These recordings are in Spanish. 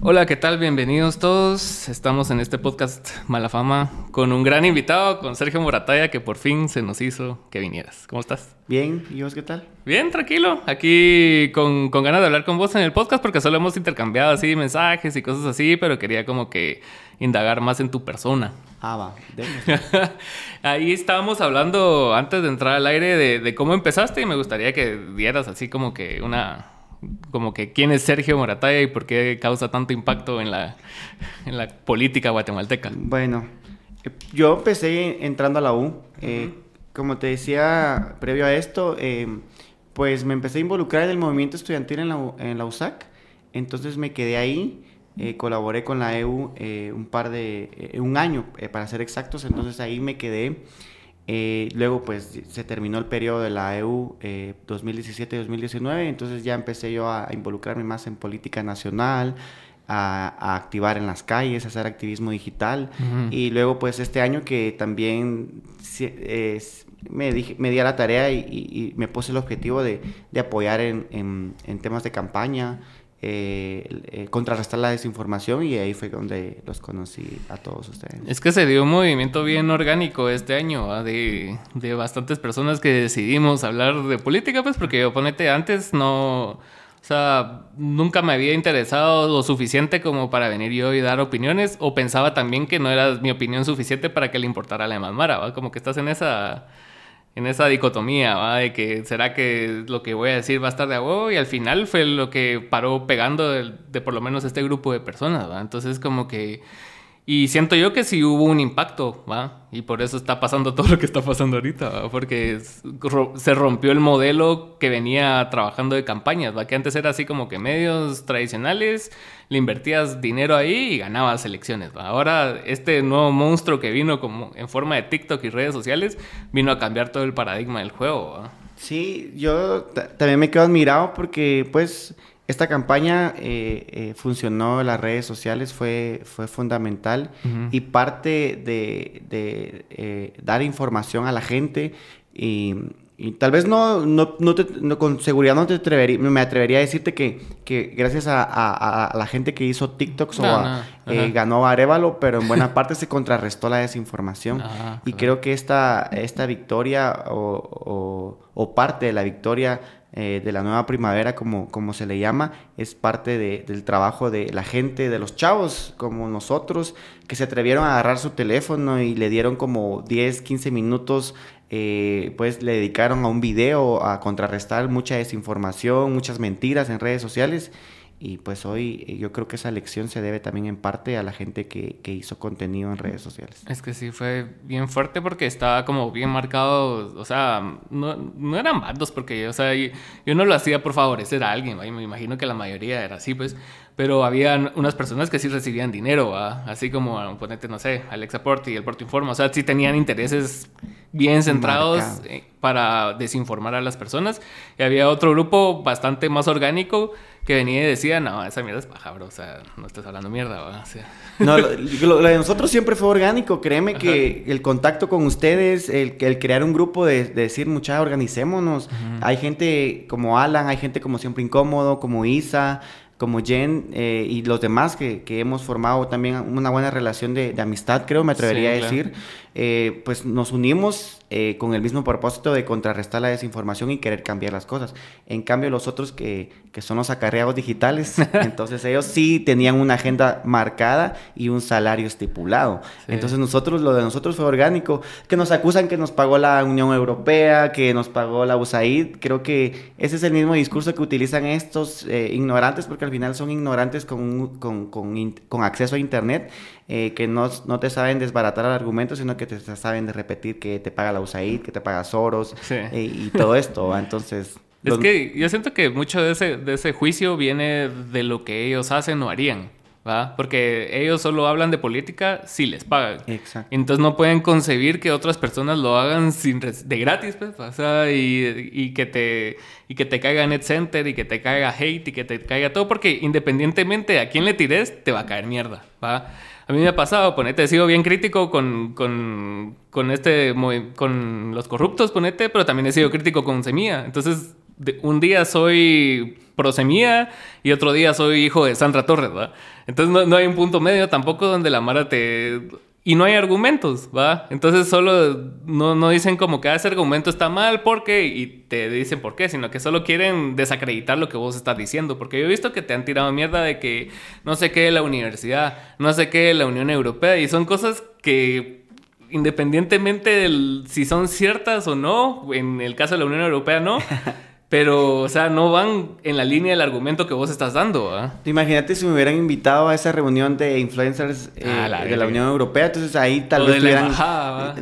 Hola, ¿qué tal? Bienvenidos todos. Estamos en este podcast Mala Fama con un gran invitado, con Sergio Morataya, que por fin se nos hizo que vinieras. ¿Cómo estás? Bien, ¿y vos qué tal? Bien, tranquilo. Aquí con, con ganas de hablar con vos en el podcast porque solo hemos intercambiado así mensajes y cosas así, pero quería como que indagar más en tu persona. Ah, va, Ahí estábamos hablando antes de entrar al aire de, de cómo empezaste y me gustaría que dieras así como que una como que quién es Sergio Morataya y por qué causa tanto impacto en la, en la política guatemalteca. Bueno, eh, yo empecé entrando a la U. Eh, como te decía previo a esto, eh, pues me empecé a involucrar en el movimiento estudiantil en la, en la USAC. Entonces me quedé ahí, colaboré con la EU un par de, un año para ser exactos. Entonces ahí me quedé. Eh, luego pues se terminó el periodo de la EU 2017-2019, eh, entonces ya empecé yo a, involucrarme más en política nacional, a, activar en las calles, a hacer activismo digital. Y luego pues este año que también me, dije, me di a la tarea y, me puse el objetivo de, apoyar en, en temas de campaña. Eh, contrarrestar la desinformación y ahí fue donde los conocí a todos ustedes. Es que se dio un movimiento bien orgánico este año, de, de, bastantes personas que decidimos hablar de política, pues porque oponente antes no, o sea, nunca me había interesado lo suficiente como para venir yo y dar opiniones, o pensaba también que no era mi opinión suficiente para que le importara a la mamara, ¿va? Como que estás en esa en esa dicotomía, ¿va? De que será que lo que voy a decir va a estar de agua y al final fue lo que paró pegando de, por lo menos este grupo de personas, ¿va? Entonces como que... Y siento yo que sí hubo un impacto, ¿va? Y por eso está pasando todo lo que está pasando ahorita, ¿va? Porque se rompió el modelo que venía trabajando de campañas, ¿va? Que antes era así como que medios tradicionales, le invertías dinero ahí y ganabas elecciones, ¿va? Ahora este nuevo monstruo que vino como en forma de TikTok y redes sociales vino a cambiar todo el paradigma del juego, ¿va? Sí, yo también me quedo admirado porque pues esta campaña eh, eh, funcionó en las redes sociales, fue, fue fundamental y parte de, eh, dar información a la gente y, tal vez no, no, no, con seguridad no te atrevería, me atrevería a decirte que, que gracias a, la gente que hizo TikToks ganó Arevalo, pero en buena parte se contrarrestó la desinformación. Y creo que esta, esta victoria o, o parte de la victoria eh, de la nueva primavera, como, como se le llama, es parte del trabajo de la gente, de los chavos como nosotros, que se atrevieron a agarrar su teléfono y le dieron como 10, 15 minutos, eh, pues le dedicaron a un video a contrarrestar mucha desinformación, muchas mentiras en redes sociales y pues hoy eh, yo creo que esa lección se debe también en parte a la gente que, que, hizo contenido en redes sociales. Es que sí, fue bien fuerte porque estaba como bien marcado, o sea, no, no eran bandos porque, o sea, yo, no lo hacía por favorecer a alguien, me imagino que la mayoría era así, pues, pero había unas personas que sí recibían dinero, así como, ponete, no sé, Alexa Porti y el Porto Informa, o sea, sí tenían intereses bien centrados eh, para desinformar a las personas. Y había otro grupo bastante más orgánico que venía y decía, no, esa mierda es paja, bro. O sea, no estás hablando mierda, O No, lo, de nosotros siempre fue orgánico. Créeme que el contacto con ustedes, el, el crear un grupo de, decir, mucha, organicémonos. Hay gente como Alan, hay gente como Siempre Incómodo, como Isa, como Jen eh, y los demás que, que, hemos formado también una buena relación de, amistad, creo, me atrevería a decir, eh, pues nos unimos eh, con el mismo propósito de contrarrestar la desinformación y querer cambiar las cosas. En cambio, los otros que, que son los acarreados digitales, entonces ellos sí tenían una agenda marcada y un salario estipulado. Entonces nosotros, lo de nosotros fue orgánico, que nos acusan que nos pagó la Unión Europea, que nos pagó la USAID, creo que ese es el mismo discurso que utilizan estos ignorantes, porque al final son ignorantes con, con, con, con acceso a Internet, eh, que no, no, te saben desbaratar el argumento, sino que te saben de repetir que te paga la USAID, que te paga Soros eh, y todo esto. Entonces... Es que yo siento que mucho de ese, de ese juicio viene de lo que ellos hacen o harían. Porque ellos solo hablan de política si les pagan. Exacto. Entonces no pueden concebir que otras personas lo hagan sin de gratis, pues, o sea, y, y, que te y que te caiga NetCenter y que te caiga hate y que te caiga todo porque independientemente a quién le tires te va a caer mierda, ¿va? A mí me ha pasado, ponete, he sido bien crítico con, con, con este con los corruptos, ponete, pero también he sido crítico con Semilla. Entonces, un día soy prosemía y otro día soy hijo de Sandra Torres, ¿va? Entonces no, no, hay un punto medio tampoco donde la Mara te y no hay argumentos, ¿va? Entonces solo no, no dicen como que ah, ese argumento está mal porque y te dicen por qué, sino que solo quieren desacreditar lo que vos estás diciendo. Porque yo he visto que te han tirado mierda de que no sé qué la universidad, no sé qué la Unión Europea y son cosas que independientemente de si son ciertas o no, en el caso de la Unión Europea no. Pero, o sea, no van en la línea del argumento que vos estás dando. ¿ah? Imagínate si me hubieran invitado a esa reunión de influencers ah, eh, de la Unión Europea, entonces ahí tal vez tuvieran,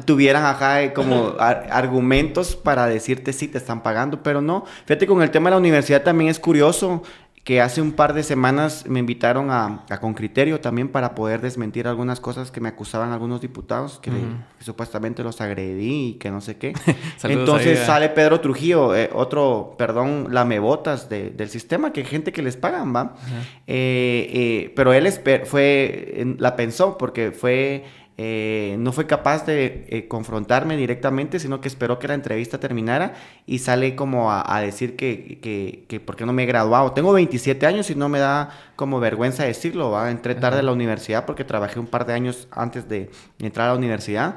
tuvieran ajá, eh, como argumentos para decirte si te están pagando, pero no. Fíjate, con el tema de la universidad también es curioso que hace un par de semanas me invitaron a, a, Con Criterio también para poder desmentir algunas cosas que me acusaban algunos diputados, que, supuestamente los agredí y que no sé qué. Entonces sale Pedro Trujillo, eh, otro, perdón, lamebotas de, del sistema, que gente que les pagan, ¿va? Eh, eh, pero él fue, la pensó porque fue eh, no fue capaz de eh, confrontarme directamente, sino que esperó que la entrevista terminara y sale como a, decir que, que, que, por qué no me he graduado. Tengo 27 años y no me da como vergüenza decirlo, ¿va? entré tarde a la universidad porque trabajé un par de años antes de entrar a la universidad.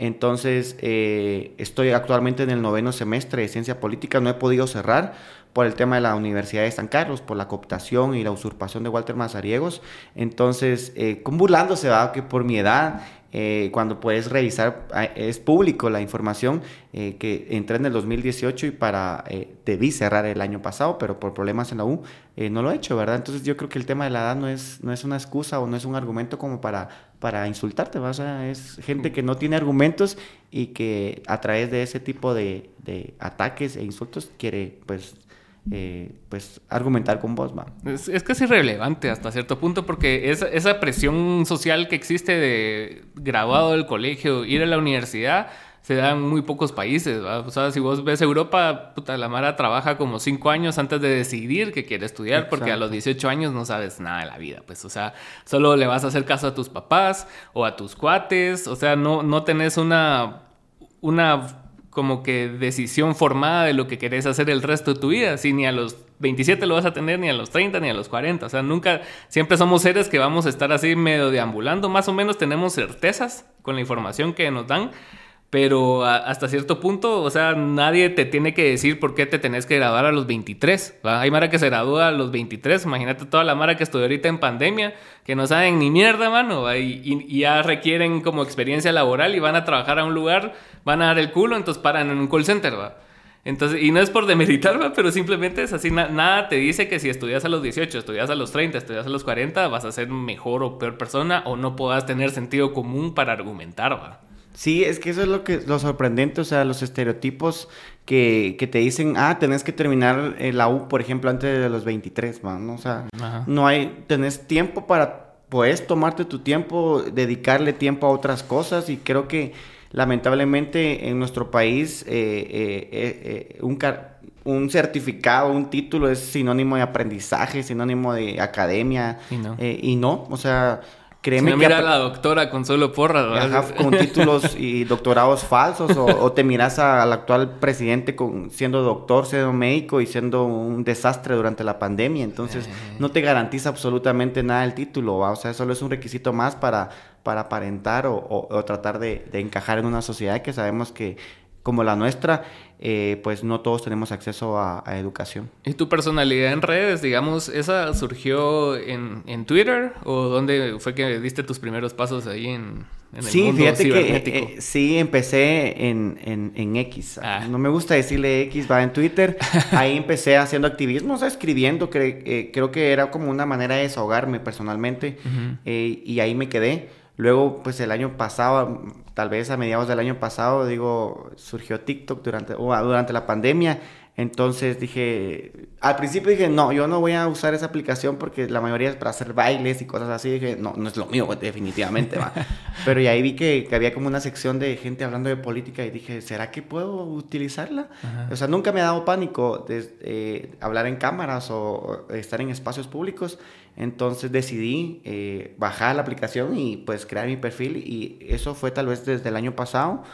Entonces, eh, estoy actualmente en el noveno semestre de ciencia política, no he podido cerrar por el tema de la Universidad de San Carlos, por la cooptación y la usurpación de Walter Mazariegos. Entonces, eh, burlándose, ¿va? que por mi edad eh, cuando puedes revisar, ah, es público la información eh, que entré en el 2018 y para, eh, debí cerrar el año pasado, pero por problemas en la U no lo he hecho, ¿verdad? Entonces yo creo que el tema de la edad no es, no es una excusa o no es un argumento como para, para insultarte, ¿verdad? O sea, es gente que no tiene argumentos y que a través de ese tipo de, de ataques e insultos quiere, pues, eh, pues argumentar con vos, va. Es, es casi irrelevante hasta cierto punto porque esa, esa presión social que existe de graduado del colegio, ir a la universidad, se da en muy pocos países, ¿va? O sea, si vos ves Europa, puta, la Mara trabaja como cinco años antes de decidir que quiere estudiar, porque a los 18 años no sabes nada de la vida, pues, o sea, solo le vas a hacer caso a tus papás o a tus cuates, o sea, no, no tenés una, una como que decisión formada de lo que querés hacer el resto de tu vida. Si ni a los 27 lo vas a tener, ni a los 30, ni a los 40. O sea, nunca, siempre somos seres que vamos a estar así medio deambulando. Más o menos tenemos certezas con la información que nos dan, pero hasta cierto punto, o sea, nadie te tiene que decir por qué te tenés que graduar a los 23. Hay Mara que se gradúa a los 23. Imagínate toda la Mara que estudió ahorita en pandemia, que no saben ni mierda, mano. Y, ya requieren como experiencia laboral y van a trabajar a un lugar, van a dar el culo, entonces paran en un call center, ¿va? Entonces, y no es por demeritar, ¿va? pero simplemente es así. nada te dice que si estudias a los 18, estudias a los 30, estudias a los 40, vas a ser mejor o peor persona o no puedas tener sentido común para argumentar, ¿va? Sí, es que eso es lo que lo sorprendente, o sea, los estereotipos que, que te dicen, ah, tenés que terminar la U, por ejemplo, antes de los 23, man, o sea, no hay, tenés tiempo para, puedes tomarte tu tiempo, dedicarle tiempo a otras cosas y creo que lamentablemente en nuestro país eh, eh, eh, un, un certificado, un título es sinónimo de aprendizaje, sinónimo de academia y no, y no o sea Créeme que mira a la doctora con solo porras, con títulos y doctorados falsos, o, te miras al actual presidente con, siendo doctor, siendo médico y siendo un desastre durante la pandemia. Entonces, eh. no te garantiza absolutamente nada el título, o sea, solo es un requisito más para, para aparentar o, tratar de, de encajar en una sociedad que sabemos que como la nuestra, eh, pues no todos tenemos acceso a, educación. ¿Y tu personalidad en redes, digamos, esa surgió en, en, Twitter o dónde fue que diste tus primeros pasos ahí en, en el sí, fíjate que eh, sí, empecé en, en X. Ah. No me gusta decirle X, va en Twitter. Ahí empecé haciendo activismo, o sea, escribiendo. Eh, creo que era como una manera de desahogarme personalmente y ahí me quedé. Luego, pues el año pasado, tal vez a mediados del año pasado, digo, surgió TikTok durante, durante la pandemia entonces dije, al principio dije, no, yo no voy a usar esa aplicación porque la mayoría es para hacer bailes y cosas así. Dije, no, no es lo mío, definitivamente. ¿va? Pero y ahí vi que, había como una sección de gente hablando de política y dije, ¿será que puedo utilizarla? O sea, nunca me ha dado pánico de, eh, hablar en cámaras o, estar en espacios públicos. Entonces decidí eh, bajar la aplicación y pues crear mi perfil y eso fue tal vez desde el año pasado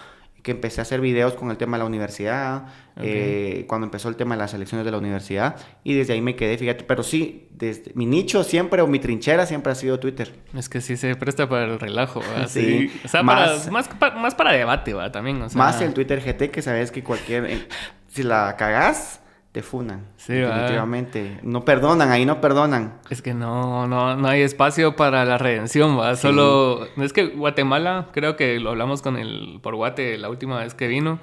que empecé a hacer videos con el tema de la universidad, eh, cuando empezó el tema de las elecciones de la universidad, y desde ahí me quedé, fíjate, pero sí, desde mi nicho siempre, o mi trinchera siempre ha sido Twitter. Es que sí se presta para el relajo, ¿verdad? sí. O sea, más, para, más, para debate, ¿verdad? También, o sea... Más el Twitter GT, que sabes que cualquier... si la cagás te funan. Sí, definitivamente. No perdonan, ahí no perdonan. Es que no, no, no hay espacio para la redención, va. Solo. Es que Guatemala, creo que lo hablamos con el por Guate la última vez que vino.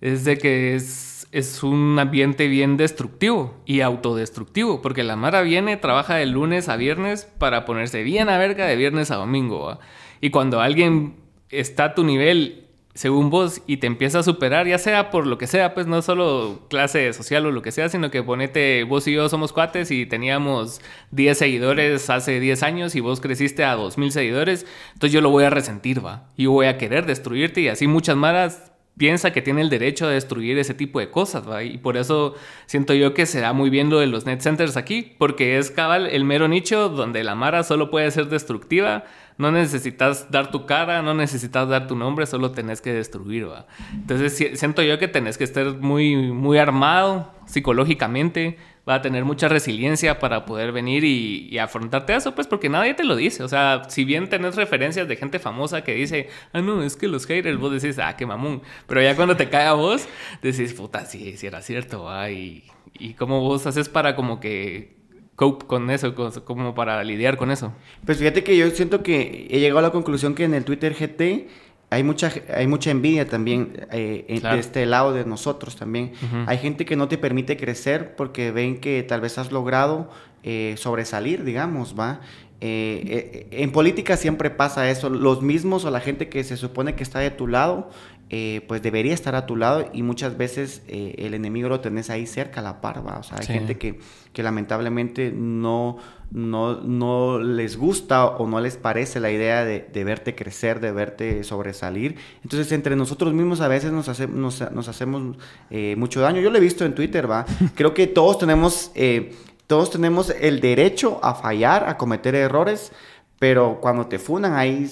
Es de que es, es un ambiente bien destructivo y autodestructivo. Porque la Mara viene, trabaja de lunes a viernes para ponerse bien a verga de viernes a domingo, ¿va? Y cuando alguien está a tu nivel según vos y te empieza a superar, ya sea por lo que sea, pues no solo clase social o lo que sea, sino que ponete, vos y yo somos cuates y teníamos 10 seguidores hace 10 años y vos creciste a 2000 seguidores, entonces yo lo voy a resentir, va. Y voy a querer destruirte y así muchas maras piensa que tiene el derecho a destruir ese tipo de cosas. Y por eso siento yo que se da muy bien lo de los net centers aquí, porque es cabal el mero nicho donde la mara solo puede ser destructiva no necesitas dar tu cara, no necesitas dar tu nombre, solo tenés que destruir, ¿va? Entonces siento yo que tenés que estar muy, muy armado psicológicamente, va a tener mucha resiliencia para poder venir y, afrontarte a eso, pues porque nadie te lo dice. O sea, si bien tenés referencias de gente famosa que dice, ah, no, es que los haters, vos decís, ah, qué mamón. Pero ya cuando te cae a vos, decís, puta, sí, sí era cierto, ¿va? Y, y cómo vos haces para como que cope con eso, como para lidiar con eso? Pues fíjate que yo siento que he llegado a la conclusión que en el Twitter GT hay mucha, hay mucha envidia también eh, de este lado de nosotros también. Hay gente que no te permite crecer porque ven que tal vez has logrado eh, sobresalir, digamos, ¿va? Eh, en política siempre pasa eso. Los mismos o la gente que se supone que está de tu lado eh, pues debería estar a tu lado y muchas veces eh, el enemigo lo tenés ahí cerca, a la parva. O sea, hay gente que, que lamentablemente no, no, no, les gusta o no les parece la idea de, de, verte crecer, de verte sobresalir. Entonces, entre nosotros mismos a veces nos, hace, nos, nos hacemos eh, mucho daño. Yo lo he visto en Twitter, ¿va? Creo que todos tenemos, todos tenemos el derecho a fallar, a cometer errores, pero cuando te funan ahí,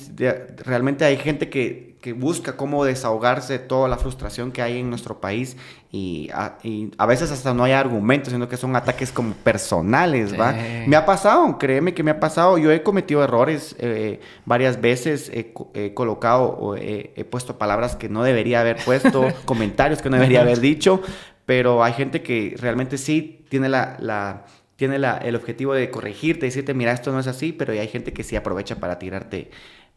realmente hay gente que que busca cómo desahogarse toda la frustración que hay en nuestro país y a, veces hasta no hay argumentos, sino que son ataques como personales, ¿va? Me ha pasado, créeme que me ha pasado, yo he cometido errores eh, varias veces, he, colocado o he, puesto palabras que no debería haber puesto, comentarios que no debería haber dicho, pero hay gente que realmente sí tiene la, tiene el objetivo de corregirte, decirte, mira, esto no es así, pero hay gente que sí aprovecha para tirarte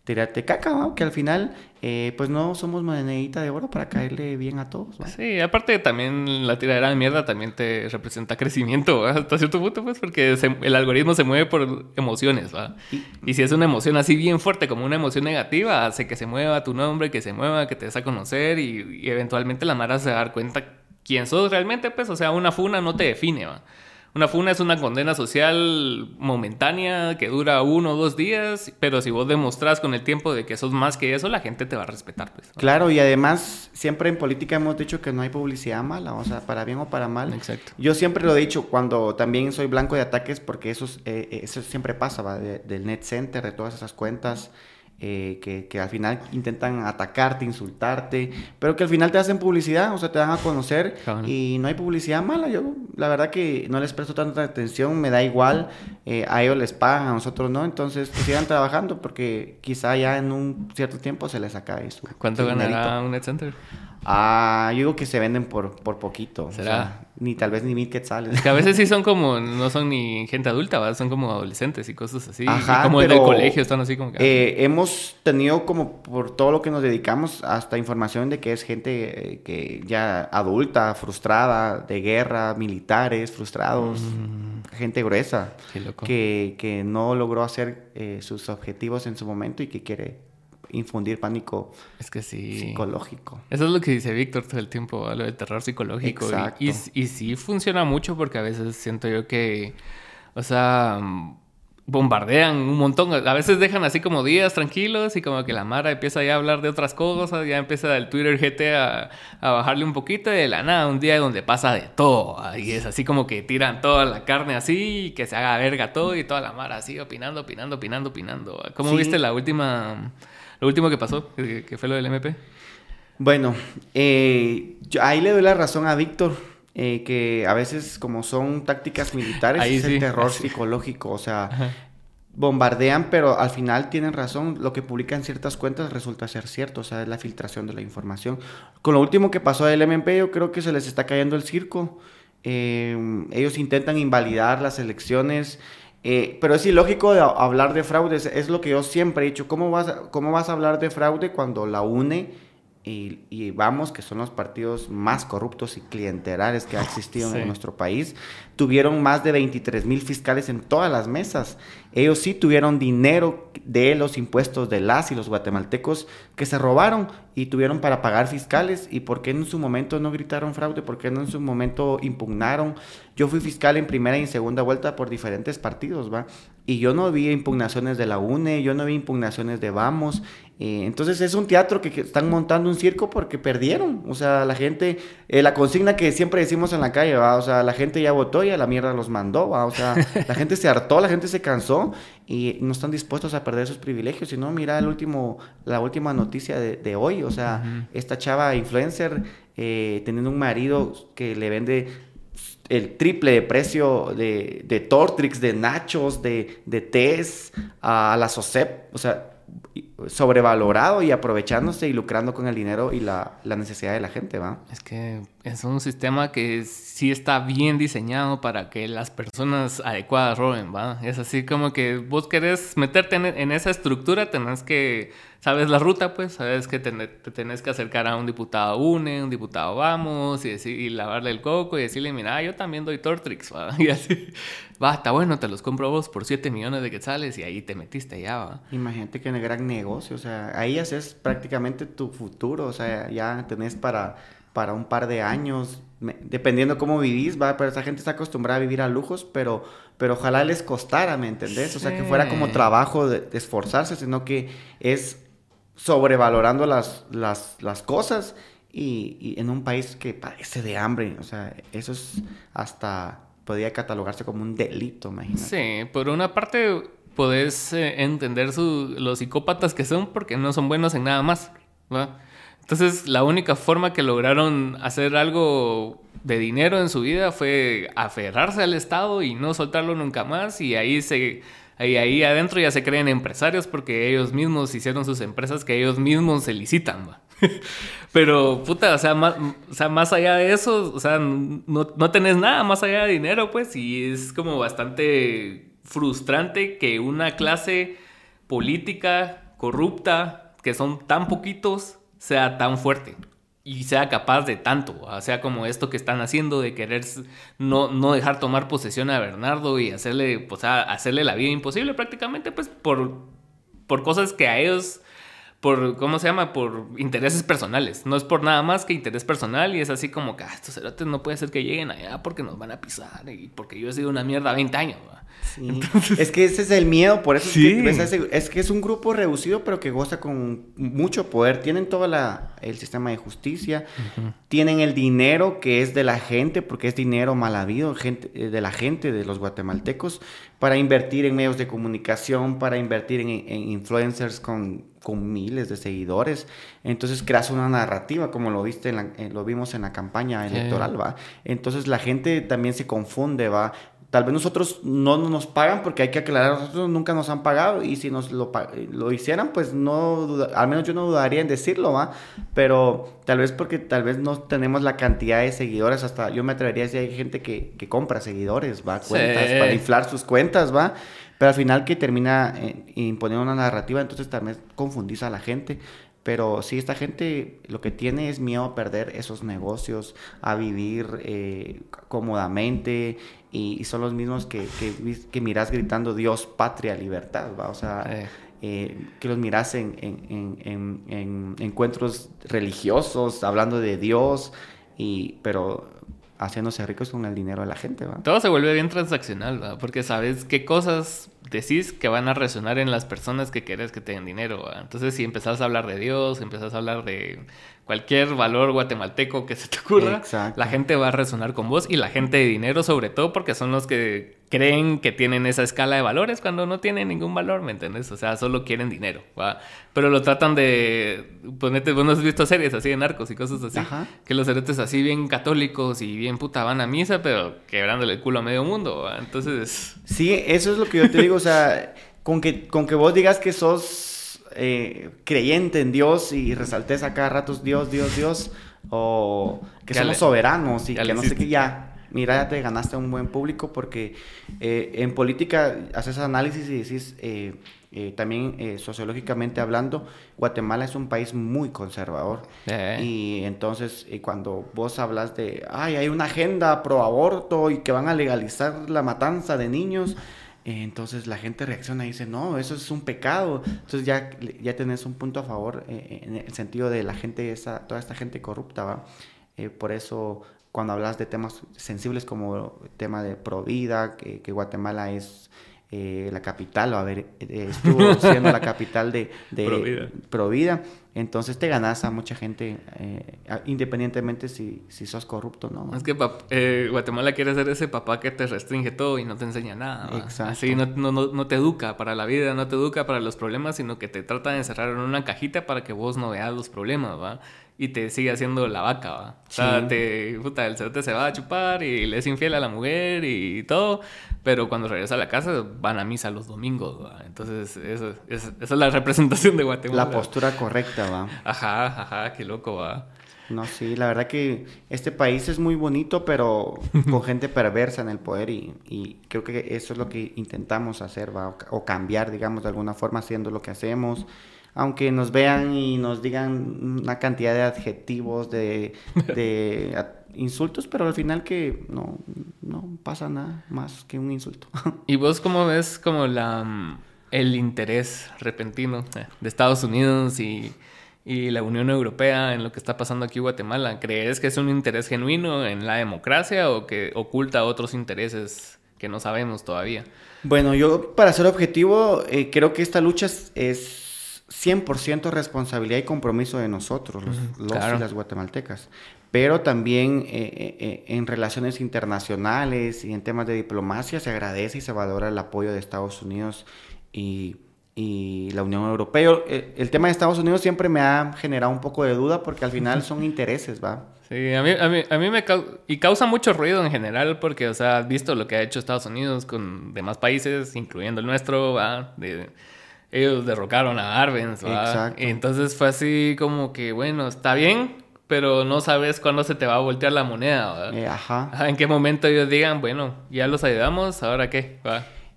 tirarte caca, que al final, eh, pues no somos monedita de oro para caerle bien a todos. Sí, aparte también la tiradera de mierda también te representa crecimiento, hasta cierto punto, pues, porque el algoritmo se mueve por emociones, ¿va? Y, si es una emoción así bien fuerte como una emoción negativa, hace que se mueva tu nombre, que se mueva, que te des a conocer y, y eventualmente la Mara se va a dar cuenta quién sos realmente, pues, o sea, una funa no te define, ¿va? Una funa es una condena social momentánea que dura uno o dos días, pero si vos demostrás con el tiempo de que sos más que eso, la gente te va a respetar. Pues, Claro, y además siempre en política hemos dicho que no hay publicidad mala, o sea, para bien o para mal. Exacto. Yo siempre lo he dicho cuando también soy blanco de ataques, porque eso, eh, eh, eso siempre pasa, ¿va? del net center, de todas esas cuentas. Eh, que, que, al final intentan atacarte, insultarte, pero que al final te hacen publicidad, o sea, te dan a conocer y no hay publicidad mala. Yo, la verdad que no les presto tanta atención, me da igual, eh, a ellos les pagan, a nosotros no, entonces pues, sigan trabajando porque quizá ya en un cierto tiempo se les acabe eso. ¿Cuánto ganará un net center? Ah, yo digo que se venden por, por poquito. ¿Será? ni tal vez ni mil quetzales. Que a veces sí son como, no son ni gente adulta, ¿verdad? son como adolescentes y cosas así. Ajá, como pero, del colegio, están así como que... Eh, hemos tenido como por todo lo que nos dedicamos hasta información de que es gente eh, que ya adulta, frustrada, de guerra, militares, frustrados, mm. gente gruesa. Qué loco. Que, que no logró hacer eh, sus objetivos en su momento y que quiere infundir pánico es que sí. psicológico. Eso es lo que dice Víctor todo el tiempo, lo del terror psicológico. Exacto. Y, y, sí funciona mucho porque a veces siento yo que, o sea, bombardean un montón. A veces dejan así como días tranquilos y como que la Mara empieza ya a hablar de otras cosas, ya empieza el Twitter GT a, a bajarle un poquito de la nada, un día donde pasa de todo. Y es así como que tiran toda la carne así y que se haga verga todo y toda la Mara así opinando, opinando, opinando, opinando. ¿Cómo viste la última... Lo último que pasó, que, fue lo del MP. Bueno, eh, ahí le doy la razón a Víctor. Eh, que a veces como son tácticas militares es el terror psicológico, o sea, bombardean, pero al final tienen razón, lo que publican ciertas cuentas resulta ser cierto, o sea, es la filtración de la información. Con lo último que pasó del MP, yo creo que se les está cayendo el circo. Eh, ellos intentan invalidar las elecciones, eh, pero es ilógico hablar de fraudes, es lo que yo siempre he dicho, ¿cómo vas, cómo vas a hablar de fraude cuando la UNE y, vamos, que son los partidos más corruptos y clientelares que ha existido en nuestro país, tuvieron más de 23 mil fiscales en todas las mesas. Ellos sí tuvieron dinero de los impuestos de las y los guatemaltecos que se robaron y tuvieron para pagar fiscales. ¿Y por qué en su momento no gritaron fraude? ¿Por qué no en su momento impugnaron? Yo fui fiscal en primera y en segunda vuelta por diferentes partidos, ¿va? Y yo no vi impugnaciones de la UNE, yo no vi impugnaciones de Vamos. Eh, entonces es un teatro que, están montando un circo porque perdieron. O sea, la gente, eh, la consigna que siempre decimos en la calle, ¿va? O sea, la gente ya votó y a la mierda los mandó, ¿va? O sea, la gente se hartó, la gente se cansó y no están dispuestos a perder sus privilegios. Si no, mira el último, la última noticia de, hoy. O sea, esta chava influencer eh, teniendo un marido que le vende el triple de precio de, de Tortrix, de Nachos, de, de Tess, a la SOCEP, o sea, sobrevalorado y aprovechándose y lucrando con el dinero y la, la, necesidad de la gente, ¿va? Es que es un sistema que sí está bien diseñado para que las personas adecuadas roben, ¿va? Es así como que vos querés meterte en, esa estructura, tenés que sabes la ruta, pues, sabes que te, tenés que acercar a un diputado UNE, un diputado Vamos, y, decir, lavarle el coco y decirle, mira, yo también doy Tortrix, ¿va? y así, va, está bueno, te los compro vos por 7 millones de quetzales y ahí te metiste ya, ¿va? Imagínate que en el gran negocio, o sea, ahí haces prácticamente tu futuro, o sea, ya tenés para, para un par de años, dependiendo cómo vivís, va, pero esa gente está acostumbrada a vivir a lujos, pero, pero ojalá les costara, ¿me entendés? O sea, que fuera como trabajo de esforzarse, sino que es sobrevalorando las, las, las cosas y, en un país que padece de hambre. O sea, eso es hasta podría catalogarse como un delito, imagínate. Sí, por una parte podés eh, entender su, los psicópatas que son porque no son buenos en nada más. Entonces, la única forma que lograron hacer algo de dinero en su vida fue aferrarse al Estado y no soltarlo nunca más. Y ahí se y ahí adentro ya se creen empresarios porque ellos mismos hicieron sus empresas que ellos mismos se licitan, Pero, puta, o sea, más, o sea, más allá de eso, o sea, no, no tenés nada más allá de dinero, pues, y es como bastante frustrante que una clase política corrupta, que son tan poquitos, sea tan fuerte y sea capaz de tanto, o sea, como esto que están haciendo de querer no, no dejar tomar posesión a Bernardo y hacerle, pues, hacerle la vida imposible prácticamente, pues, por, por cosas que a ellos por, ¿cómo se llama? Por intereses personales. No es por nada más que interés personal y es así como que ah, estos cerotes no puede ser que lleguen allá porque nos van a pisar y porque yo he sido una mierda 20 años. Es que ese es el miedo, por eso es, que, es, un grupo reducido, pero que goza con mucho poder. Tienen todo la, el sistema de justicia, tienen el dinero que es de la gente, porque es dinero mal habido, gente, eh, de la gente, de los guatemaltecos, para invertir en medios de comunicación, para invertir en, influencers con, con, miles de seguidores. Entonces creas una narrativa, como lo viste, en lo vimos en la campaña electoral, ¿va? Entonces la gente también se confunde, ¿va? Tal vez nosotros no nos pagan porque hay que aclarar, nosotros nunca nos han pagado y si nos lo, lo hicieran, pues no, al menos yo no dudaría en decirlo, ¿va? Pero tal vez porque tal vez no tenemos la cantidad de seguidores, hasta yo me atrevería a decir, hay gente que, que compra seguidores, ¿va? Cuentas, para inflar sus cuentas, ¿va? Pero al final que termina eh, imponiendo una narrativa, entonces también confundís a la gente. Pero sí, esta gente lo que tiene es miedo a perder esos negocios, a vivir eh, cómodamente y, son los mismos que, que, que, miras gritando Dios, patria, libertad, ¿va? O sea, eh, que los miras en, en, en, en, encuentros religiosos, hablando de Dios, y, pero haciéndose ricos con el dinero de la gente, ¿va? Todo se vuelve bien transaccional, ¿va? Porque sabes qué cosas decís que van a resonar en las personas que querés que te den dinero. Entonces, si empezás a hablar de Dios, empezás a hablar de cualquier valor guatemalteco que se te ocurra, la gente va a resonar con vos y la gente de dinero sobre todo porque son los que creen que tienen esa escala de valores cuando no tienen ningún valor, ¿me entiendes? O sea, solo quieren dinero, ¿va? Pero lo tratan de ponete, vos no has visto series así de narcos y cosas así, que los heretes así bien católicos y bien puta van a misa, pero quebrándole el culo a medio mundo, ¿va? Entonces... Sí, eso es lo que yo te digo, o sea, con que, con que vos digas que sos eh, creyente en Dios y resaltes a cada rato Dios, Dios, Dios, o que somos soberanos y que no sé qué, ya, mira, ya te ganaste un buen público porque eh, en política haces análisis y decís, eh, también sociológicamente hablando, Guatemala es un país muy conservador. Y entonces cuando vos hablas de, ay, hay una agenda pro aborto y que van a legalizar la matanza de niños, entonces la gente reacciona y dice, no, eso es un pecado. Entonces ya, ya tenés un punto a favor eh, en el sentido de la gente, esa, toda esta gente corrupta, ¿va? Eh, por eso cuando hablas de temas sensibles como el tema de Provida, que, que Guatemala es eh, la capital, o a ver, estuvo siendo la capital de, de Provida. Entonces te ganas a mucha gente, eh, independientemente si, si sos corrupto no. Es que eh, Guatemala quiere ser ese papá que te restringe todo y no te enseña nada. Exacto. Así no, no, no, te educa para la vida, no te educa para los problemas, sino que te trata de encerrar en una cajita para que vos no veas los problemas, ¿va? Y te sigue haciendo la vaca, ¿va? O sea, te, puta, el cerote se va a chupar y le es infiel a la mujer y todo, pero cuando regresa a la casa van a misa los domingos, ¿va? Entonces, eso, esa es la representación de Guatemala. La postura correcta, ¿va? Ajá, ajá, qué loco, ¿va? No, sí, la verdad que este país es muy bonito, pero con gente perversa en el poder y, y, creo que eso es lo que intentamos hacer, ¿va? O cambiar, digamos, de alguna forma haciendo lo que hacemos aunque nos vean y nos digan una cantidad de adjetivos, de, insultos, pero al final que no, no pasa nada más que un insulto. ¿Y vos cómo ves como la, el interés repentino de Estados Unidos y, y la Unión Europea en lo que está pasando aquí en Guatemala? ¿Crees que es un interés genuino en la democracia o que oculta otros intereses que no sabemos todavía? Bueno, yo para ser objetivo, eh, creo que esta lucha es 100% responsabilidad y compromiso de nosotros, los, y las guatemaltecas, pero también eh, eh, eh, en relaciones internacionales y en temas de diplomacia se agradece y se valora el apoyo de Estados Unidos y, y la Unión Europea. El, tema de Estados Unidos siempre me ha generado un poco de duda porque al final son intereses, ¿va? Sí, a mí, a mí, a mí me causa, y causa mucho ruido en general porque, o sea, visto lo que ha hecho Estados Unidos con demás países, incluyendo el nuestro, ¿va? De, ellos derrocaron a Arbenz, Exacto. Y entonces fue así como que, bueno, está bien, pero no sabes cuándo se te va a voltear la moneda, eh, ajá. En qué momento ellos digan, bueno, ya los ayudamos, ¿ahora qué?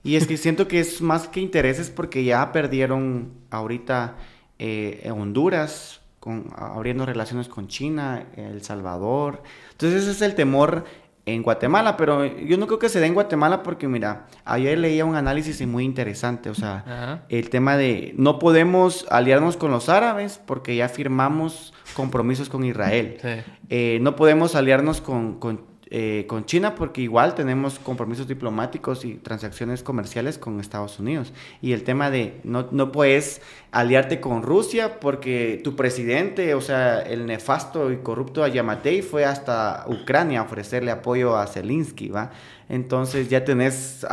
Y es que siento que es más que intereses porque ya perdieron ahorita eh, Honduras, con, abriendo relaciones con China, El Salvador. Entonces ese es el temor en Guatemala, pero yo no creo que se dé en Guatemala porque, mira, ayer leía un análisis muy interesante, o sea, el tema de no podemos aliarnos con los árabes porque ya firmamos compromisos con Israel. Eh, no podemos aliarnos con, con eh, con China porque igual tenemos compromisos diplomáticos y transacciones comerciales con Estados Unidos. Y el tema de no, no puedes aliarte con Rusia porque tu presidente, o sea, el nefasto y corrupto Ayamatei fue hasta Ucrania a ofrecerle apoyo a Zelensky, ¿va? Entonces ya tenés,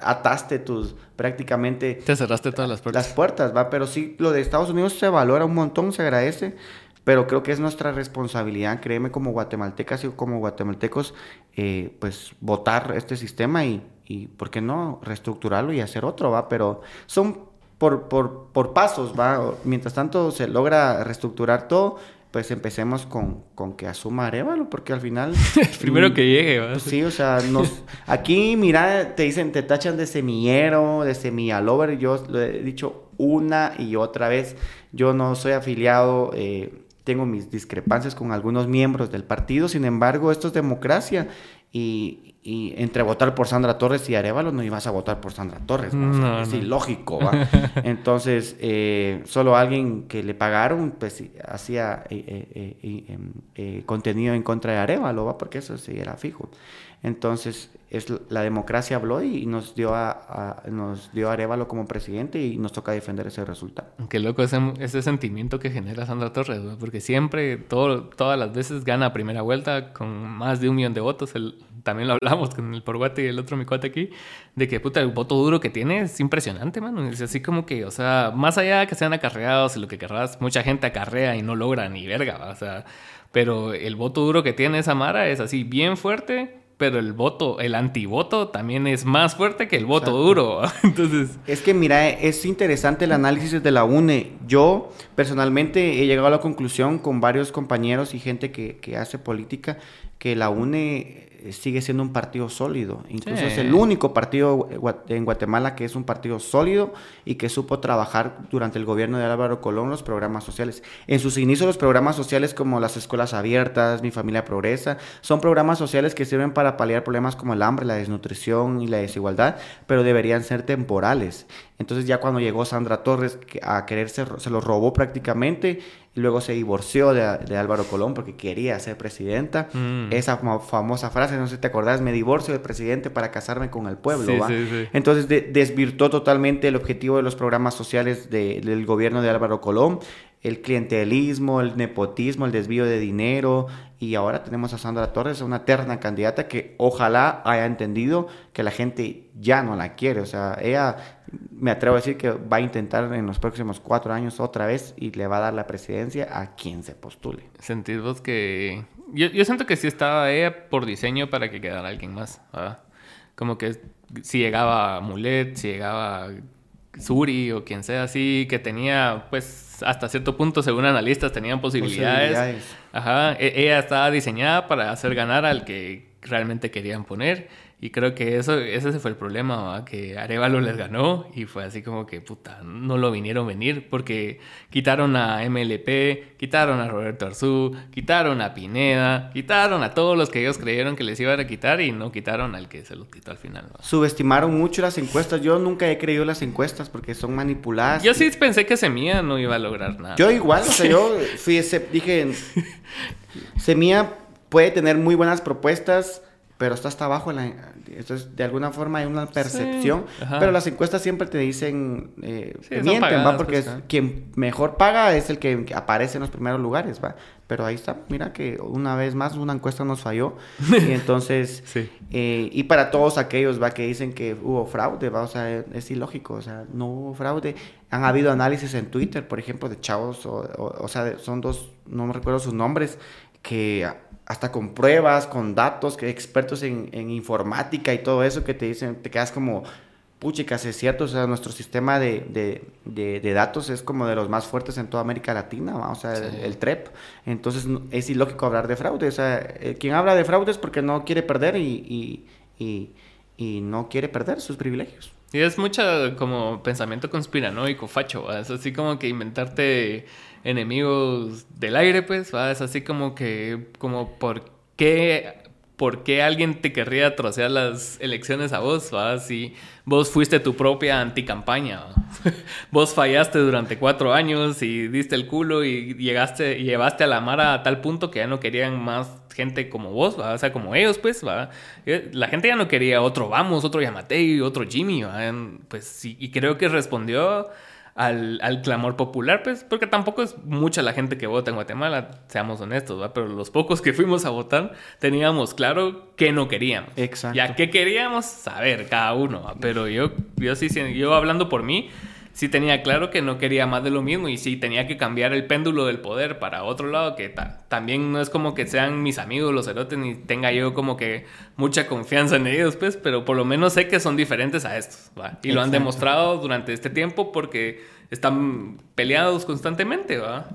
ataste tus prácticamente... Te cerraste todas las puertas. Las puertas, ¿va? Pero sí, lo de Estados Unidos se valora un montón, se agradece pero creo que es nuestra responsabilidad, créeme, como guatemaltecas y como guatemaltecos, eh, pues votar este sistema y, y, ¿por qué no?, reestructurarlo y hacer otro, ¿va? Pero son por, por, por pasos, ¿va? Mientras tanto se logra reestructurar todo, pues empecemos con, con que asuma Arevalo, porque al final... Primero que llegue, ¿va? sí, o sea, nos, aquí, mira, te dicen, te tachan de semillero, de semillalover, yo lo he dicho una y otra vez, yo no soy afiliado... Eh, tengo mis discrepancias con algunos miembros del partido, sin embargo, esto es democracia y, y entre votar por Sandra Torres y Arevalo no ibas a votar por Sandra Torres. es ilógico. Entonces, eh, solo alguien que le pagaron pues hacía eh, em, contenido en contra de Arevalo, ¿va? porque eso sí era fijo. Entonces, es, la democracia habló y nos dio a, nos dio a Arevalo como presidente y nos toca defender ese resultado. Qué loco ese, ese sentimiento que genera Sandra Torres, porque siempre, todo, todas las veces gana a primera vuelta con más de un millón de votos. El, también lo hablamos con el Porguate y el otro mi cuate aquí, de que puta, el voto duro que tiene es impresionante, mano. Es así como que, o sea, más allá de que sean acarreados y lo que querrás, mucha gente acarrea y no logra ni verga, o sea, pero el voto duro que tiene esa Mara es así bien fuerte pero el voto, el antivoto también es más fuerte que el voto duro. Entonces... Es que mira, es interesante el análisis de la UNE. Yo personalmente he llegado a la conclusión con varios compañeros y gente que, que hace política que la UNE sigue siendo un partido sólido. Incluso es el único partido en Guatemala que es un partido sólido y que supo trabajar durante el gobierno de Álvaro Colón los programas sociales. En sus inicios los programas sociales como las escuelas abiertas, Mi Familia Progresa, son programas sociales que sirven para paliar problemas como el hambre, la desnutrición y la desigualdad, pero deberían ser temporales. Entonces ya cuando llegó Sandra Torres a quererse, se lo robó prácticamente y luego se divorció de, Álvaro Colón porque quería ser presidenta. Mm. Esa famosa frase, no sé si te acordás, me divorcio del presidente para casarme con el pueblo. Entonces desvirtuó totalmente el objetivo de los programas sociales del gobierno de Álvaro Colón, el clientelismo, el nepotismo, el desvío de dinero. Y ahora tenemos a Sandra Torres, una terna candidata que ojalá haya entendido que la gente ya no la quiere. O sea, ella me atrevo a decir que va a intentar en los próximos cuatro años otra vez y le va a dar la presidencia a quien se postule. ¿Sentís vos que... Yo, yo siento que sí estaba ella por diseño para que quedara alguien más. Como que si llegaba Mulet, si llegaba Suri o quien sea así, que tenía pues hasta cierto punto, según analistas, tenían posibilidades. Ajá, e, ella estaba diseñada para hacer ganar al que realmente querían poner. Y creo que eso, ese fue el problema, que Arevalo les ganó y fue así como que, puta, no lo vinieron a venir porque quitaron a MLP, quitaron a Roberto Arzú, quitaron a Pineda, quitaron a todos los que ellos creyeron que les iban a quitar y no quitaron al que se los quitó al final. Subestimaron mucho las encuestas. Yo nunca he creído las encuestas porque son manipuladas. Yo sí pensé que Semilla no iba a lograr nada. Yo igual, o sea, yo fui ese, dije, Semilla puede tener muy buenas propuestas pero está hasta abajo. La, entonces, de alguna forma hay una percepción, pero las encuestas siempre te dicen, eh, mienten, ¿va? Porque pues, quien mejor paga es el que aparece en los primeros lugares, ¿va? Pero ahí está, mira que una vez más una encuesta nos falló. y entonces, eh, y para todos aquellos, ¿va? Que dicen que hubo fraude, ¿va? O sea, es ilógico, o sea, no hubo fraude. Han habido análisis en Twitter, por ejemplo, de chavos, o, o sea, son dos, no me recuerdo sus nombres, que hasta con pruebas, con datos, que expertos en, informática y todo eso que te dicen, te quedas como, puchicas, es cierto, o sea, nuestro sistema de, datos es como de los más fuertes en toda América Latina, o sea, el, TREP. Entonces es ilógico hablar de fraude, o sea, eh, quien habla de fraude es porque no quiere perder y, y, y no quiere perder sus privilegios. Y es mucho como pensamiento conspiranoico, facho, es así como que inventarte enemigos del aire, pues, ¿va? es así como que, como por qué, por qué alguien te querría trocear las elecciones a vos, ¿va? si vos fuiste tu propia anticampaña, vos fallaste durante cuatro años y diste el culo y llegaste, y llevaste a la mara a tal punto que ya no querían más gente como vos, ¿va? o sea, como ellos, pues, ¿va? Eh, la gente ya no quería otro Vamos, otro Yamatei, otro Jimmy, pues, y creo que respondió al, al, clamor popular, pues, porque tampoco es mucha la gente que vota en Guatemala, seamos honestos, ¿va? pero los pocos que fuimos a votar teníamos claro que no queríamos. Exacto. Ya que queríamos saber cada uno, pero yo, yo sí, yo hablando por mí, sí tenía claro que no quería más de lo mismo y sí tenía que cambiar el péndulo del poder para otro lado, que también no es como que sean mis amigos los erotes ni tenga yo como que mucha confianza en ellos, pues, pero por lo menos sé que son diferentes a estos, ¿va? Y lo han demostrado durante este tiempo porque están peleados constantemente, ¿va?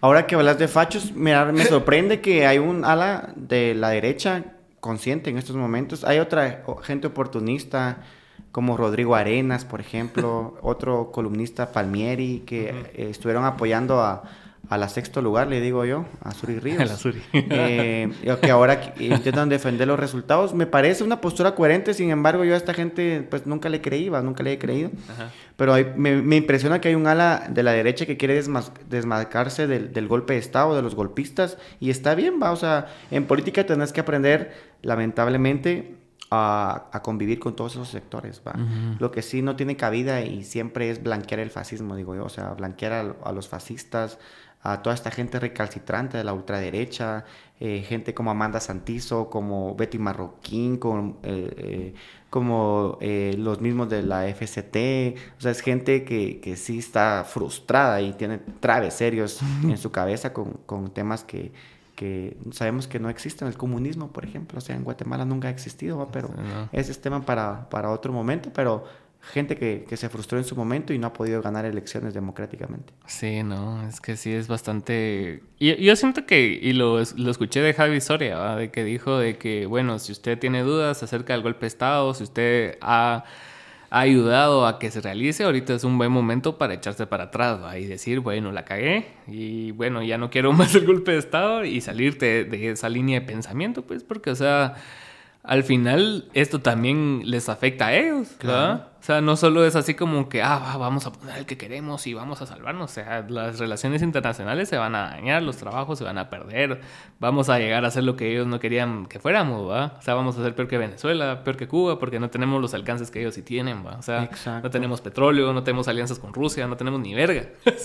Ahora que hablas de fachos, me sorprende que hay un ala de la derecha consciente en estos momentos. Hay otra gente oportunista como Rodrigo Arenas, por ejemplo, otro columnista Palmieri, que eh, estuvieron apoyando a, a la sexto lugar, le digo yo, a Suri Ríos. A la Suri. Eh, que ahora intentan defender los resultados. Me parece una postura coherente, sin embargo, yo a esta gente pues nunca le creí, ¿va? nunca le he creído. Pero me, me, impresiona que hay un ala de la derecha que quiere desmarcarse del, del, golpe de Estado, de los golpistas, y está bien, va. O sea, en política tenés que aprender, lamentablemente, a, convivir con todos esos sectores. ¿va? Lo que sí no tiene cabida y siempre es blanquear el fascismo, digo yo, o sea, blanquear a, los fascistas, a toda esta gente recalcitrante de la ultraderecha, eh, gente como Amanda Santizo, como Betty Marroquín, como, eh, eh, como los mismos de la FCT, o sea, es gente que, que sí está frustrada y tiene traves serios en su cabeza con, con temas que que sabemos que no existe el comunismo, por ejemplo, o sea, en Guatemala nunca ha existido, pero ese es tema para, para otro momento, pero gente que, que, se frustró en su momento y no ha podido ganar elecciones democráticamente. Sí, no, es que sí es bastante... Y, yo siento que, y lo, lo escuché de Javi Soria, de que dijo de que, bueno, si usted tiene dudas acerca del golpe de Estado, si usted ha ha ayudado a que se realice, ahorita es un buen momento para echarse para atrás y decir, bueno, la cagué y bueno, ya no quiero más el golpe de Estado y salirte de esa línea de pensamiento, pues porque, o sea, al final esto también les afecta a ellos, claro. O sea, no solo es así como que, ah, vamos a poner el que queremos y vamos a salvarnos. O sea, las relaciones internacionales se van a dañar, los trabajos se van a perder, vamos a llegar a ser lo que ellos no querían que fuéramos, ¿va? O sea, vamos a ser peor que Venezuela, peor que Cuba, porque no tenemos los alcances que ellos sí tienen, ¿va? O sea, no tenemos petróleo, no tenemos alianzas con Rusia, no tenemos ni verga.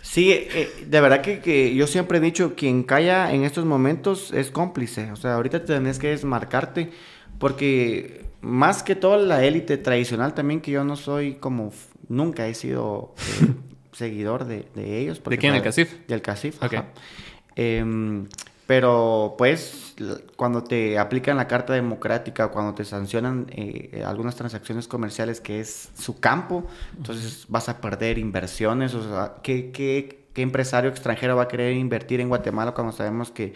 Sí, eh, de verdad que, que, yo siempre he dicho, quien calla en estos momentos es cómplice. O sea, ahorita tenés que desmarcarte porque más que todo la élite tradicional también, que yo no soy como, nunca he sido eh, seguidor de, ellos. ¿De quién? ¿El CACIF? Del CACIF, okay. Em, pero pues cuando te aplican la Carta Democrática, cuando te sancionan eh, algunas transacciones comerciales que es su campo, entonces vas a perder inversiones. O sea, ¿qué, qué, qué empresario extranjero va a querer invertir en Guatemala cuando sabemos que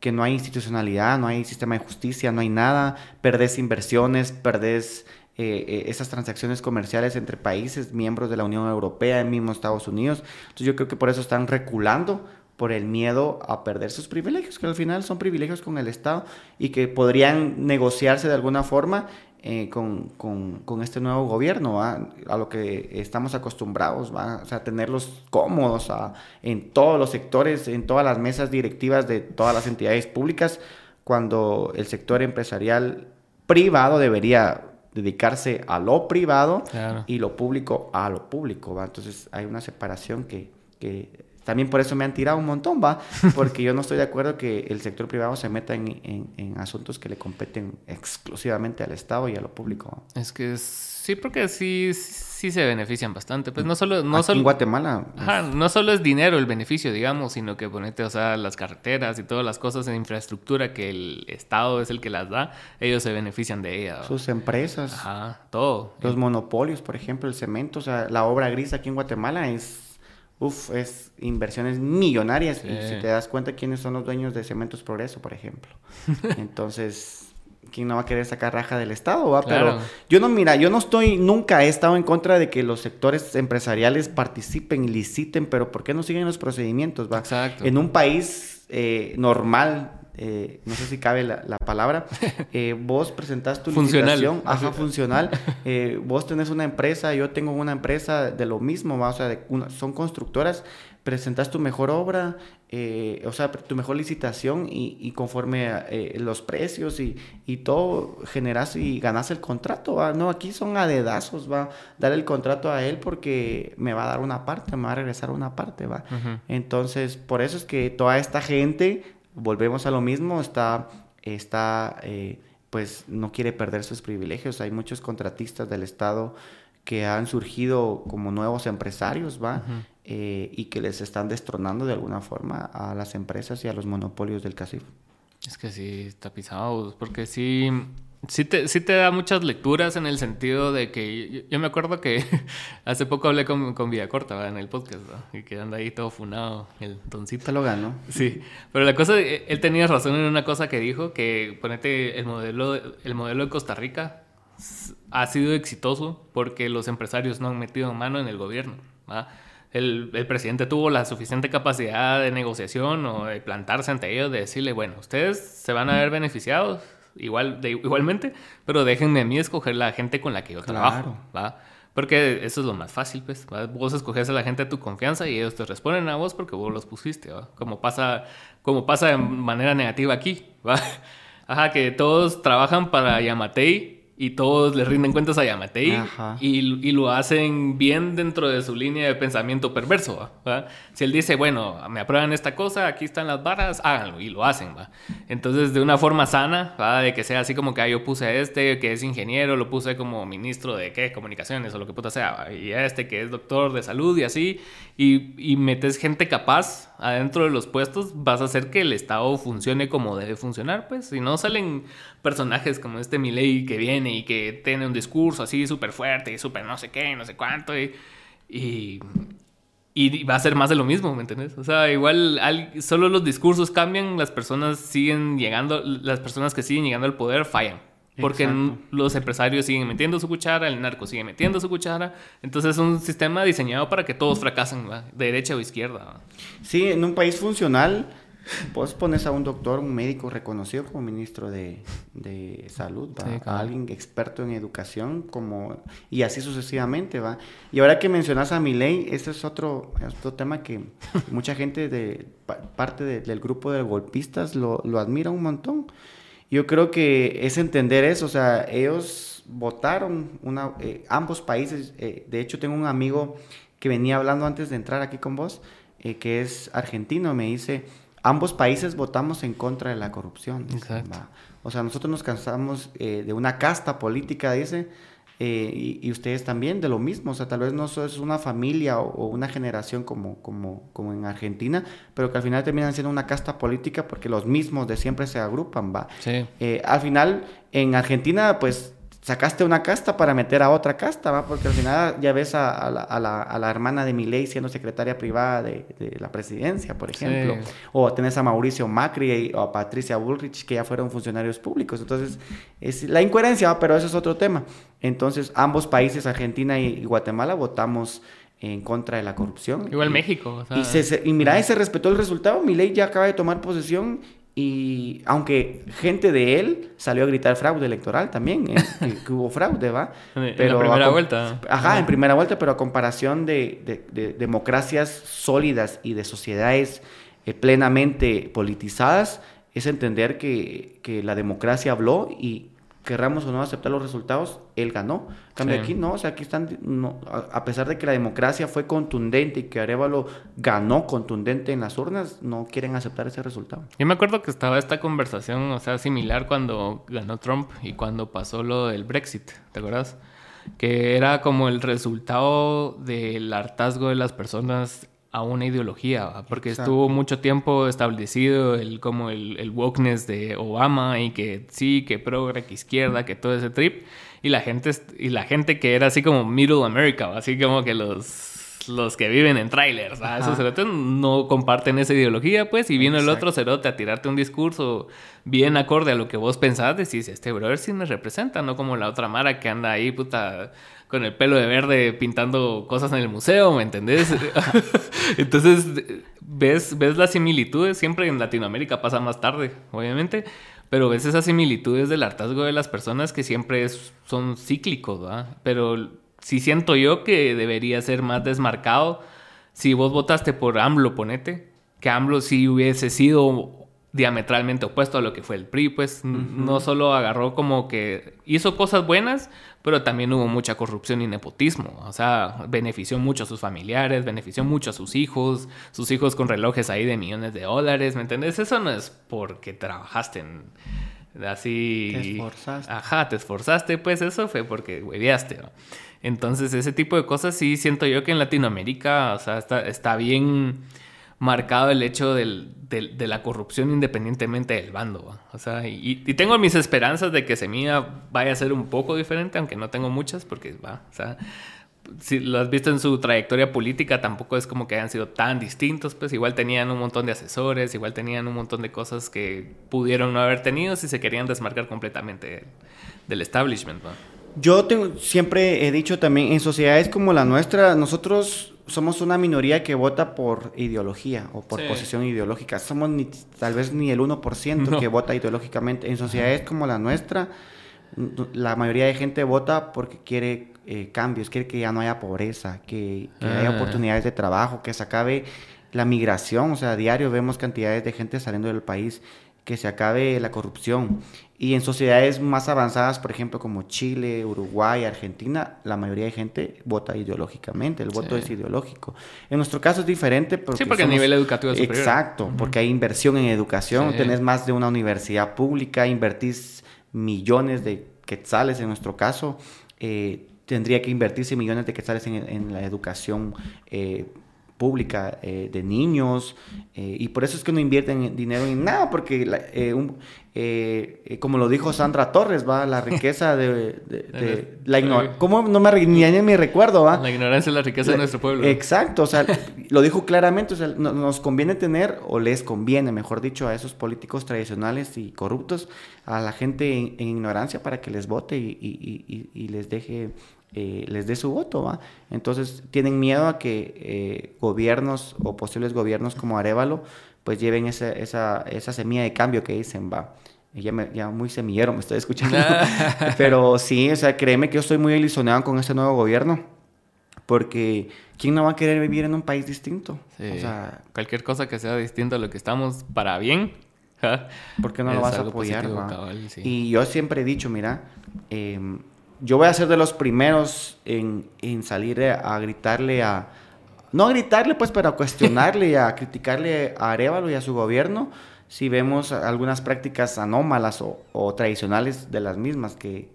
que no hay institucionalidad, no hay sistema de justicia, no hay nada, perdés inversiones, perdés eh, eh, esas transacciones comerciales entre países, miembros de la Unión Europea, en mismo Estados Unidos. Entonces yo creo que por eso están reculando por el miedo a perder sus privilegios, que al final son privilegios con el Estado y que podrían negociarse de alguna forma eh, con, con, este nuevo gobierno, a lo que estamos acostumbrados, ¿va? O sea, tenerlos cómodos en todos los sectores, en todas las mesas directivas de todas las entidades públicas, cuando el sector empresarial privado debería dedicarse a lo privado y lo público a lo público. ¿va? Entonces hay una separación que, que también por eso me han tirado un montón, va, porque yo no estoy de acuerdo que el sector privado se meta en, en, asuntos que le competen exclusivamente al Estado y a lo público. Es que sí, porque sí, sí se benefician bastante. Pues no solo... No solo en Guatemala. Ajá, no solo es dinero el beneficio, digamos, sino que ponete, o sea, las carreteras y todas las cosas en infraestructura que el Estado es el que las da, ellos se benefician de ella. Sus empresas. Ajá, todo. Los monopolios, por ejemplo, el cemento, o sea, la obra gris aquí en Guatemala es Uf, es inversiones millonarias. Y si te das cuenta quiénes son los dueños de Cementos Progreso, por ejemplo. Entonces, ¿quién no va a querer sacar raja del Estado? ¿va? Pero yo no, mira, yo no estoy, nunca he estado en contra de que los sectores empresariales participen y liciten, pero ¿por qué no siguen los procedimientos? ¿va? Exacto. En un país eh, normal, eh, no sé si cabe la, palabra, eh, vos presentás tu licitación, ajá, funcional, eh, vos tenés una empresa, yo tengo una empresa de lo mismo, o sea, son constructoras, presentas tu mejor obra, o sea, tu mejor licitación y, conforme los precios y, todo, generas y ganas el contrato, ¿va? no, aquí son a dedazos, va, dar el contrato a él porque me va a dar una parte, me va a regresar una parte, va. Entonces, por eso es que toda esta gente volvemos a lo mismo, está, está eh, pues no quiere perder sus privilegios. Hay muchos contratistas del Estado que han surgido como nuevos empresarios, ¿va? Eh, y que les están destronando de alguna forma a las empresas y a los monopolios del CACIF. Es que sí, está pisado, porque sí Sí te, sí te da muchas lecturas en el sentido de que yo, me acuerdo que hace poco hablé con, con Villacorta en el podcast y que anda ahí todo funado el doncito. lo ganó. Sí, pero la cosa, él tenía razón en una cosa que dijo, que ponete el modelo, el modelo de Costa Rica ha sido exitoso porque los empresarios no han metido mano en el gobierno. el, el, presidente tuvo la suficiente capacidad de negociación o de plantarse ante ellos, de decirle, bueno, ustedes se van a ver beneficiados igual, de, igualmente, pero déjenme a mí escoger la gente con la que yo trabajo, ¿va? Porque eso es lo más fácil, pues. Vos escoges a la gente de tu confianza y ellos te responden a vos porque vos los pusiste, ¿va? Como pasa, como pasa de manera negativa aquí, ¿va? Ajá, que todos trabajan para Yamatei y todos le rinden cuentas a Yamatei y, y, lo hacen bien dentro de su línea de pensamiento perverso. ¿va? Si él dice, bueno, me aprueban esta cosa, aquí están las barras, háganlo y lo hacen. ¿va? Entonces, de una forma sana, ¿va? de que sea así como que ah, yo puse a este que es ingeniero, lo puse como ministro de qué, comunicaciones o lo que puta sea, y a este que es doctor de salud y así, y, y metes gente capaz adentro de los puestos, vas a hacer que el Estado funcione como debe funcionar, pues. Si no salen personajes como este Milei que viene y que tiene un discurso así súper fuerte y súper no sé qué, no sé cuánto, y, y, va a ser más de lo mismo, ¿me entiendes? O sea, igual solo los discursos cambian, las personas siguen llegando, las personas que siguen llegando al poder fallan. Porque los empresarios siguen metiendo su cuchara, el narco sigue metiendo su cuchara. Entonces es un sistema diseñado para que todos fracasen, de derecha o izquierda. Sí, en un país funcional, vos pones a un doctor, un médico reconocido como ministro de, de salud, a alguien experto en educación, como y así sucesivamente, va. Y ahora que mencionas a Milei, este es otro, otro tema que mucha gente de parte del grupo de golpistas lo, lo admira un montón yo creo que es entender eso, o sea, ellos votaron, una, eh, ambos países, eh, de hecho tengo un amigo que venía hablando antes de entrar aquí con vos, eh, que es argentino, me dice, ambos países votamos en contra de la corrupción. O sea, nosotros nos cansamos de una casta política, dice, eh, y, ustedes también de lo mismo, o sea, tal vez no es una familia o, una generación como, como, como, en Argentina, pero que al final terminan siendo una casta política porque los mismos de siempre se agrupan, va. Sí. Eh, al final, en Argentina, pues sacaste una casta para meter a otra casta, ¿va? Porque al final ya ves a, la, a la, a la hermana de Milei siendo secretaria privada de, de la presidencia, por ejemplo. O tenés a Mauricio Macri o a Patricia Bullrich, que ya fueron funcionarios públicos. Entonces, es la incoherencia, pero eso es otro tema. Entonces, ambos países, Argentina y, Guatemala, votamos en contra de la corrupción. Igual México. y, se, y mira, y se respetó el resultado. Milei ya acaba de tomar posesión y aunque gente de él salió a gritar fraude electoral también, ¿eh? que, hubo fraude, ¿va? Pero en la primera vuelta. Ajá, en primera vuelta, pero a comparación de, democracias sólidas y de sociedades eh, plenamente politizadas, es entender que, que la democracia habló y querramos o no aceptar los resultados, él ganó. cambio aquí no, o sea, aquí están, a pesar de que la democracia fue contundente y que Arevalo ganó contundente en las urnas, no quieren aceptar ese resultado. Yo me acuerdo que estaba esta conversación, o sea, similar cuando ganó Trump y cuando pasó lo del Brexit, ¿te acuerdas? Que era como el resultado del hartazgo de las personas a una ideología, porque estuvo mucho tiempo establecido el como el, el, wokeness de Obama y que sí, que progre, que izquierda, que todo ese trip. Y la gente y la gente que era así como middle America, así como que los los que viven en trailers, esos cerotes no comparten esa ideología, pues, y vino el otro cerote a tirarte un discurso bien acorde a lo que vos pensás, decís, este brother sí me representa, no como la otra Mara que anda ahí, puta, con el pelo de verde pintando cosas en el museo, ¿me entendés? Entonces, ves, ves las similitudes, siempre en Latinoamérica pasa más tarde, obviamente, pero ves esas similitudes del hartazgo de las personas que siempre son cíclicos, ¿verdad? Pero sí siento yo que debería ser más desmarcado. Si vos votaste por AMLO, ponete, que AMLO sí hubiese sido diametralmente opuesto a lo que fue el PRI, pues no solo agarró como que hizo cosas buenas, pero también hubo mucha corrupción y nepotismo, o sea, benefició mucho a sus familiares, benefició mucho a sus hijos, sus hijos con relojes ahí de millones de dólares, ¿me entendés? Eso no es porque trabajaste en así... Te esforzaste. Ajá, te esforzaste, pues eso fue porque hueveaste, ¿no? Entonces, ese tipo de cosas sí siento yo que en Latinoamérica, o sea, está, está bien marcado el hecho del, de la corrupción independientemente del bando. O sea, y, tengo mis esperanzas de que Semilla vaya a ser un poco diferente, aunque no tengo muchas, porque va, o sea, si lo has visto en su trayectoria política, tampoco es como que hayan sido tan distintos, pues igual tenían un montón de asesores, igual tenían un montón de cosas que pudieron no haber tenido si se querían desmarcar completamente del establishment. Yo tengo, siempre he dicho también, en sociedades como la nuestra, nosotros somos una minoría que vota por ideología o por posición ideológica. Somos ni, tal vez ni el 1% que vota ideológicamente. En sociedades como la nuestra, la mayoría de gente vota porque quiere eh, cambios, quiere que ya no haya pobreza, que, haya ah. oportunidades de trabajo, que se acabe la migración. O sea, a diario vemos cantidades de gente saliendo del país que se acabe la corrupción. Y en sociedades más avanzadas, por ejemplo, como Chile, Uruguay, Argentina, la mayoría de gente vota ideológicamente, el voto es ideológico. En nuestro caso es diferente porque... Sí, porque a nivel educativo es superior. Exacto, porque hay inversión en educación, tenés más de una universidad pública, invertís millones de quetzales en nuestro caso, eh, tendría que invertirse millones de quetzales en, en la educación eh, pública eh, de niños eh, y por eso es que no invierten dinero en nada porque eh, como lo dijo Sandra Torres va la riqueza de, la ignorancia cómo no me ni, ni me recuerdo va la ignorancia es la riqueza de nuestro pueblo. Exacto o sea lo dijo claramente o sea nos conviene tener o les conviene mejor dicho a esos políticos tradicionales y corruptos a la gente en, ignorancia para que les vote y les deje eh, les dé su voto, ¿va? Entonces tienen miedo a que eh, gobiernos o posibles gobiernos como Arevalo pues lleven esa, esa, esa semilla de cambio que dicen, va. Ya, me, ya muy semillero me estoy escuchando. Pero sí, o sea, créeme que yo estoy muy ilusionado con este nuevo gobierno. Porque ¿quién no va a querer vivir en un país distinto? O sea, cualquier cosa que sea distinto a lo que estamos para bien. ¿Por qué no lo vas a apoyar? Y yo siempre he dicho, mira, eh, yo voy a ser de los primeros en, salir a, gritarle a... No a gritarle, pues, pero a cuestionarle y a criticarle a Arevalo y a su gobierno si vemos algunas prácticas anómalas o, tradicionales de las mismas que,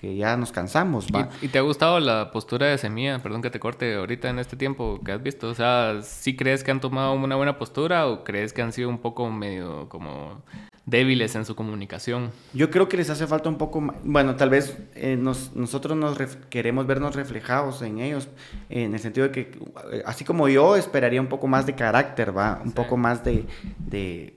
ya nos cansamos. ¿Y, te ha gustado la postura de Semilla? Perdón que te corte ahorita en este tiempo que has visto. O sea, ¿sí crees que han tomado una buena postura o crees que han sido un poco medio como débiles en su comunicación. Yo creo que les hace falta un poco, bueno, tal vez eh, nosotros nos queremos vernos reflejados en ellos, en el sentido de que, eh, así como yo, esperaría un poco más de carácter, ¿va? Un poco más de, de,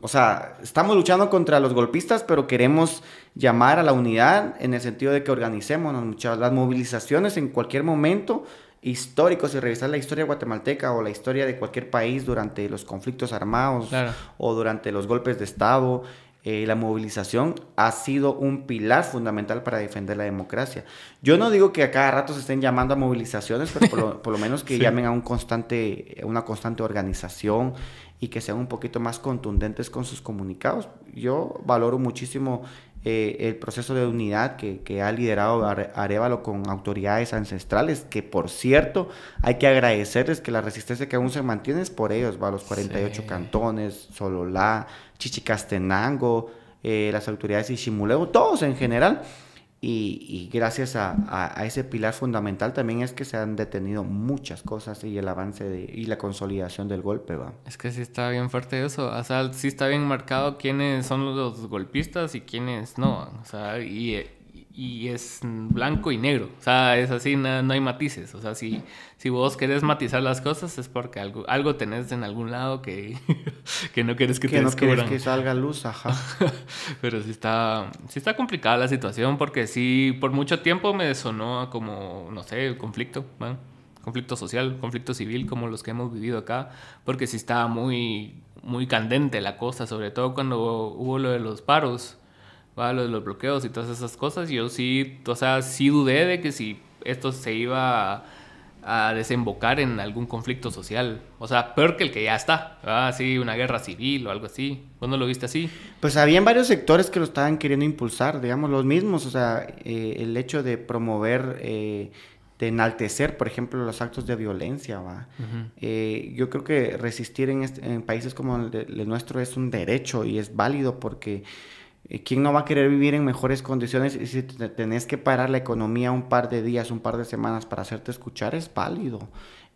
o sea, estamos luchando contra los golpistas, pero queremos llamar a la unidad en el sentido de que organicemos las movilizaciones en cualquier momento históricos y revisar la historia guatemalteca o la historia de cualquier país durante los conflictos armados o durante los golpes de Estado, eh, la movilización ha sido un pilar fundamental para defender la democracia. Yo no digo que a cada rato se estén llamando a movilizaciones, pero por lo, menos que llamen a un constante, una constante organización y que sean un poquito más contundentes con sus comunicados. Yo valoro muchísimo eh, el proceso de unidad que, ha liderado Arevalo con autoridades ancestrales, que por cierto hay que agradecerles que la resistencia que aún se mantiene es por ellos, va los 48 cantones, Sololá, Chichicastenango, eh, las autoridades de Chimulego, todos en general y, gracias a, ese pilar fundamental también es que se han detenido muchas cosas y el avance y la consolidación del golpe, ¿va? Es que sí está bien fuerte eso. O sea, sí está bien marcado quiénes son los golpistas y quiénes no. O sea, y y es blanco y negro. O sea, es así, no, hay matices. O sea, si, si vos querés matizar las cosas es porque algo, algo tenés en algún lado que, que no quieres que, que no quieres que salga luz, ajá. Pero sí está, sí está complicada la situación porque sí, por mucho tiempo me sonó como, no sé, conflicto, conflicto social, conflicto civil como los que hemos vivido acá, porque sí estaba muy, muy candente la cosa, sobre todo cuando hubo lo de los paros lo de los bloqueos y todas esas cosas, yo sí, o sea, sí dudé de que si esto se iba a, desembocar en algún conflicto social. O sea, peor que el que ya está, así una guerra civil o algo así. ¿Vos no lo viste así? Pues habían varios sectores que lo estaban queriendo impulsar, digamos, los mismos. O sea, eh, el hecho de promover... Eh, de enaltecer, por ejemplo, los actos de violencia. ¿va? Eh, yo creo que resistir en, en países como el, nuestro es un derecho y es válido porque ¿Quién no va a querer vivir en mejores condiciones y si tenés que parar la economía un par de días, un par de semanas para hacerte escuchar? Es válido.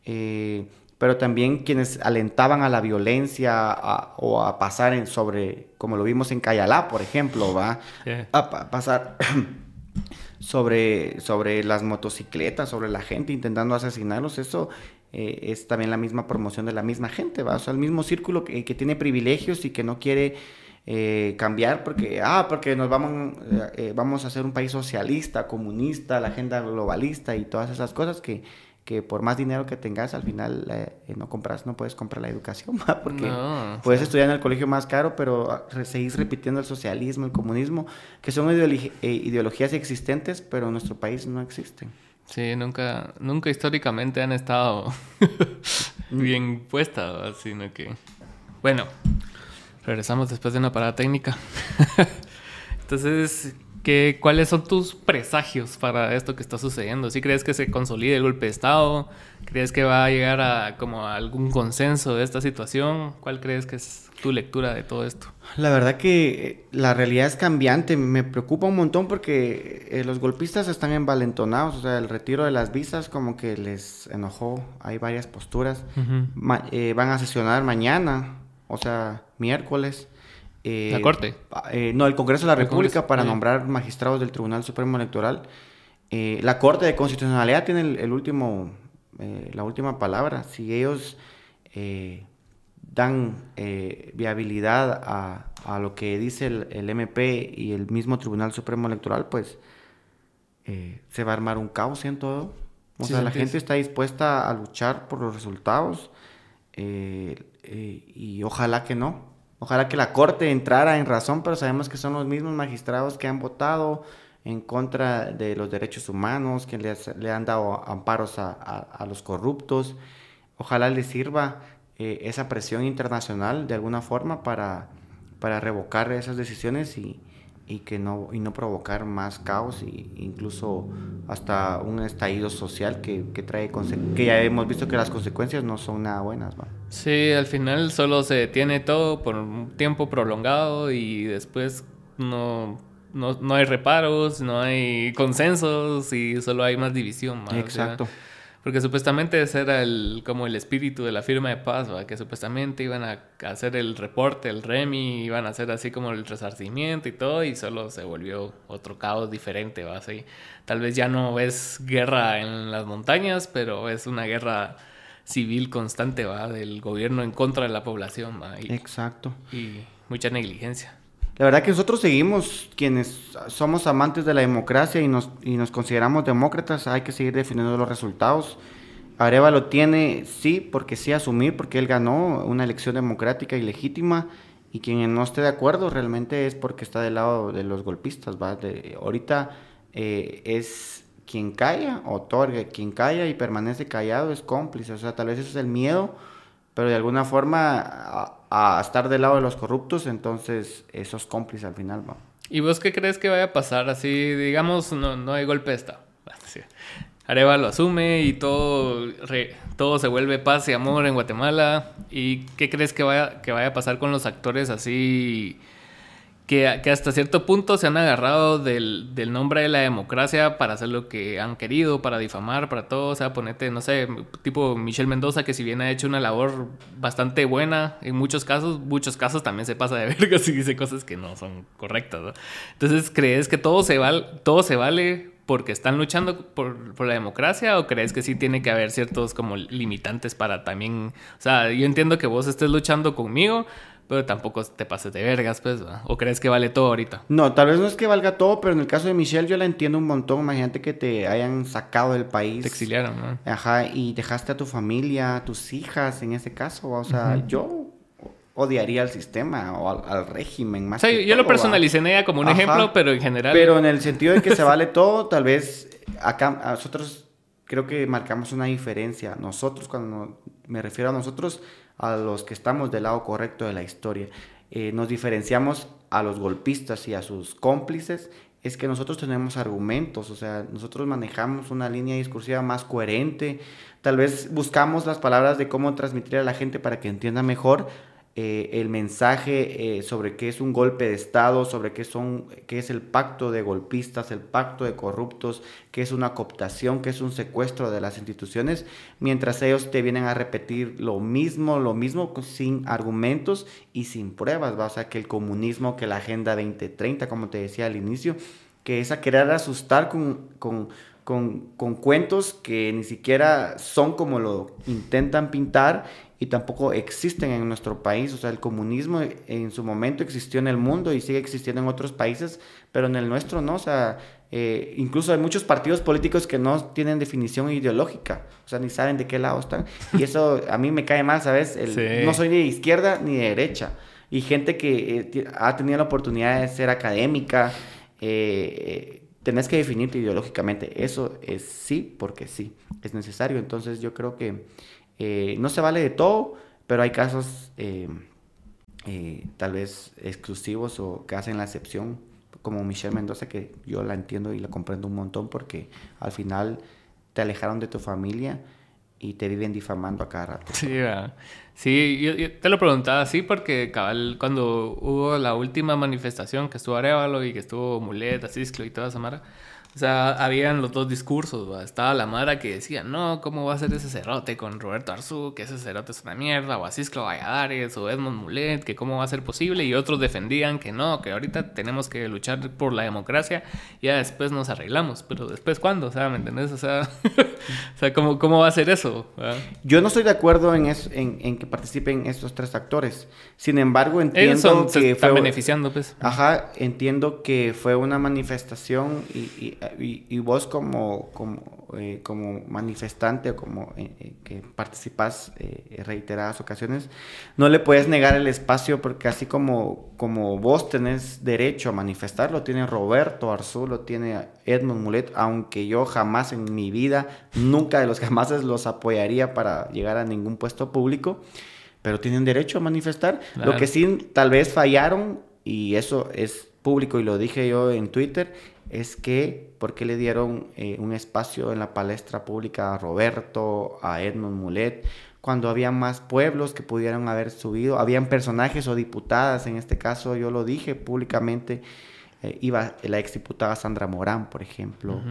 Eh, pero también quienes alentaban a la violencia o a pasar en sobre, como lo vimos en Cayalá, por ejemplo, va a pasar sobre, sobre las motocicletas, sobre la gente intentando asesinarlos, eso eh, es también la misma promoción de la misma gente, va o sea, el mismo círculo que, que tiene privilegios y que no quiere eh, cambiar porque, ah, porque nos vamos, eh, vamos a ser un país socialista, comunista, la agenda globalista y todas esas cosas que, que por más dinero que tengas, al final eh, no compras, no puedes comprar la educación, porque puedes estudiar en el colegio más caro, pero ah, seguís repitiendo el socialismo, el comunismo, que son eh, ideologías existentes, pero en nuestro país no existen. Sí, nunca, nunca históricamente han estado bien puestas, sino que... Bueno, regresamos después de una parada técnica. Entonces, ¿qué, ¿cuáles son tus presagios para esto que está sucediendo? ¿Sí crees que se consolide el golpe de Estado? ¿Crees que va a llegar a como algún consenso de esta situación? ¿Cuál crees que es tu lectura de todo esto? La verdad que eh, la realidad es cambiante. Me preocupa un montón porque eh, los golpistas están envalentonados. O sea, el retiro de las visas como que les enojó. Hay varias posturas. Eh, van a sesionar mañana, o sea, miércoles. ¿La Corte? no, el Congreso de la República para nombrar magistrados del Tribunal Supremo Electoral. la Corte de Constitucionalidad tiene el último eh, la última palabra. Si ellos eh, dan eh, viabilidad a, lo que dice el, MP y el mismo Tribunal Supremo Electoral, pues se va a armar un caos en todo. O sea, la gente está dispuesta a luchar por los resultados y ojalá que no. Ojalá que la Corte entrara en razón, pero sabemos que son los mismos magistrados que han votado en contra de los derechos humanos, que le han dado amparos a, los corruptos. Ojalá les sirva eh, esa presión internacional de alguna forma para, para revocar esas decisiones y, que no, y no provocar más caos e incluso hasta un estallido social que, que trae que ya hemos visto que las consecuencias no son nada buenas. Sí, al final solo se detiene todo por un tiempo prolongado y después no no, no hay reparos, no hay consensos y solo hay más división. Exacto. Porque supuestamente ese era el, como el espíritu de la firma de paz, que supuestamente iban a hacer el reporte, el REMI, iban a hacer así como el resarcimiento y todo, y solo se volvió otro caos diferente. ¿va? Así, tal vez ya no es guerra en las montañas, pero es una guerra civil constante ¿va? del gobierno en contra de la población. ¿va? Exacto. Y mucha negligencia. La verdad que nosotros seguimos, quienes somos amantes de la democracia y nos, y nos consideramos demócratas, hay que seguir definiendo los resultados. lo tiene, sí, porque sí asumir, porque él ganó una elección democrática y legítima, y quien no esté de acuerdo realmente es porque está del lado de los golpistas, ¿va? ahorita eh, es quien calla, otorga, quien calla y permanece callado es cómplice, o sea, tal vez eso es el miedo, pero de alguna forma a estar del lado de los corruptos, entonces esos cómplices al final. ¿no? ¿Y vos qué crees que vaya a pasar? Así, digamos, no, no hay golpe de Estado. Areva lo asume y todo, todo se vuelve paz y amor en Guatemala. ¿Y qué crees que vaya, que vaya a pasar con los actores así que, hasta cierto punto se han agarrado del, nombre de la democracia para hacer lo que han querido, para difamar, para todo. O sea, ponete, no sé, tipo Michelle Mendoza, que si bien ha hecho una labor bastante buena en muchos casos, muchos casos también se pasa de vergas y dice cosas que no son correctas. Entonces, ¿crees que todo se, val, todo se vale porque están luchando por, por, la democracia o crees que sí tiene que haber ciertos como limitantes para también, o sea, yo entiendo que vos estés luchando conmigo, pero tampoco te pases de vergas, pues, ¿o crees que vale todo ahorita? No, tal vez no es que valga todo, pero en el caso de Michelle yo la entiendo un montón. Imagínate que te hayan sacado del país. Te exiliaron, ¿no? Ajá, y dejaste a tu familia, a tus hijas en ese caso. O sea, yo odiaría al sistema o al, régimen más. O sea, yo lo personalicé en ella como un ejemplo, pero en general. Pero en el sentido de que se vale todo, tal vez acá nosotros creo que marcamos una diferencia. Nosotros, cuando me refiero a nosotros, a los que estamos del lado correcto de la historia. Eh, nos diferenciamos a los golpistas y a sus cómplices es que nosotros tenemos argumentos, o sea, nosotros manejamos una línea discursiva más coherente, tal vez buscamos las palabras de cómo transmitir a la gente para que entienda mejor, eh, el mensaje eh, sobre qué es un golpe de Estado, sobre qué, son, qué es el pacto de golpistas, el pacto de corruptos, qué es una cooptación, qué es un secuestro de las instituciones, mientras ellos te vienen a repetir lo mismo, lo mismo sin argumentos y sin pruebas, ¿va? o que el comunismo, que la Agenda 2030, como te decía al inicio, que es a querer asustar con, con, con, con cuentos que ni siquiera son como lo intentan pintar y tampoco existen en nuestro país. O sea, el comunismo en su momento existió en el mundo y sigue existiendo en otros países, pero en el nuestro no. O sea, Eh, incluso hay muchos partidos políticos que no tienen definición ideológica, o sea, ni saben de qué lado están. Y eso a mí me cae mal, ¿sabes? No soy ni de izquierda ni de derecha. Y gente que eh, ha tenido la oportunidad de ser académica, eh, tenés que definirte ideológicamente. Eso es sí, porque sí, es necesario. Entonces yo creo que no se vale de todo, pero hay casos tal vez exclusivos o que hacen la excepción como Michelle Mendoza, que yo la entiendo y la comprendo un montón porque al final te alejaron de tu familia y te viven difamando a cada rato. Sí, sí yo, te lo preguntaba así porque cuando hubo la última manifestación que estuvo Arevalo y que estuvo Mulet, Asisclo y toda esa mara, o sea, habían los dos discursos, Estaba la Mara que decía, no, ¿cómo va a ser ese cerote con Roberto Arzú? Que ese cerote es una mierda, o Asisclo Valladares, o Edmond Mulet, que cómo va a ser posible. Y otros defendían que no, que ahorita tenemos que luchar por la democracia, y ya después nos arreglamos. Pero después, ¿cuándo? O sea, ¿me entendés? O sea, o sea ¿cómo, ¿cómo va a ser eso? Yo no estoy de acuerdo en, en, que participen estos tres actores. Sin embargo, entiendo que se están beneficiando, pues. Ajá, entiendo que fue una manifestación y y, vos como, como, eh, como manifestante o como eh, eh, que participas en reiteradas ocasiones, no le puedes negar el espacio porque así como, como vos tenés derecho a manifestar, lo tiene Roberto Arzú, lo tiene Edmund Mulet, aunque yo jamás en mi vida, nunca de los jamás los apoyaría para llegar a ningún puesto público, pero tienen derecho a manifestar. Lo que sí tal vez fallaron, y eso es público y lo dije yo en Twitter, es que, ¿por qué le dieron eh, un espacio en la palestra pública a Roberto, a Edmund Mulet, cuando había más pueblos que pudieran haber subido? Habían personajes o diputadas, en este caso yo lo dije públicamente, eh, iba la exdiputada Sandra Morán, por ejemplo,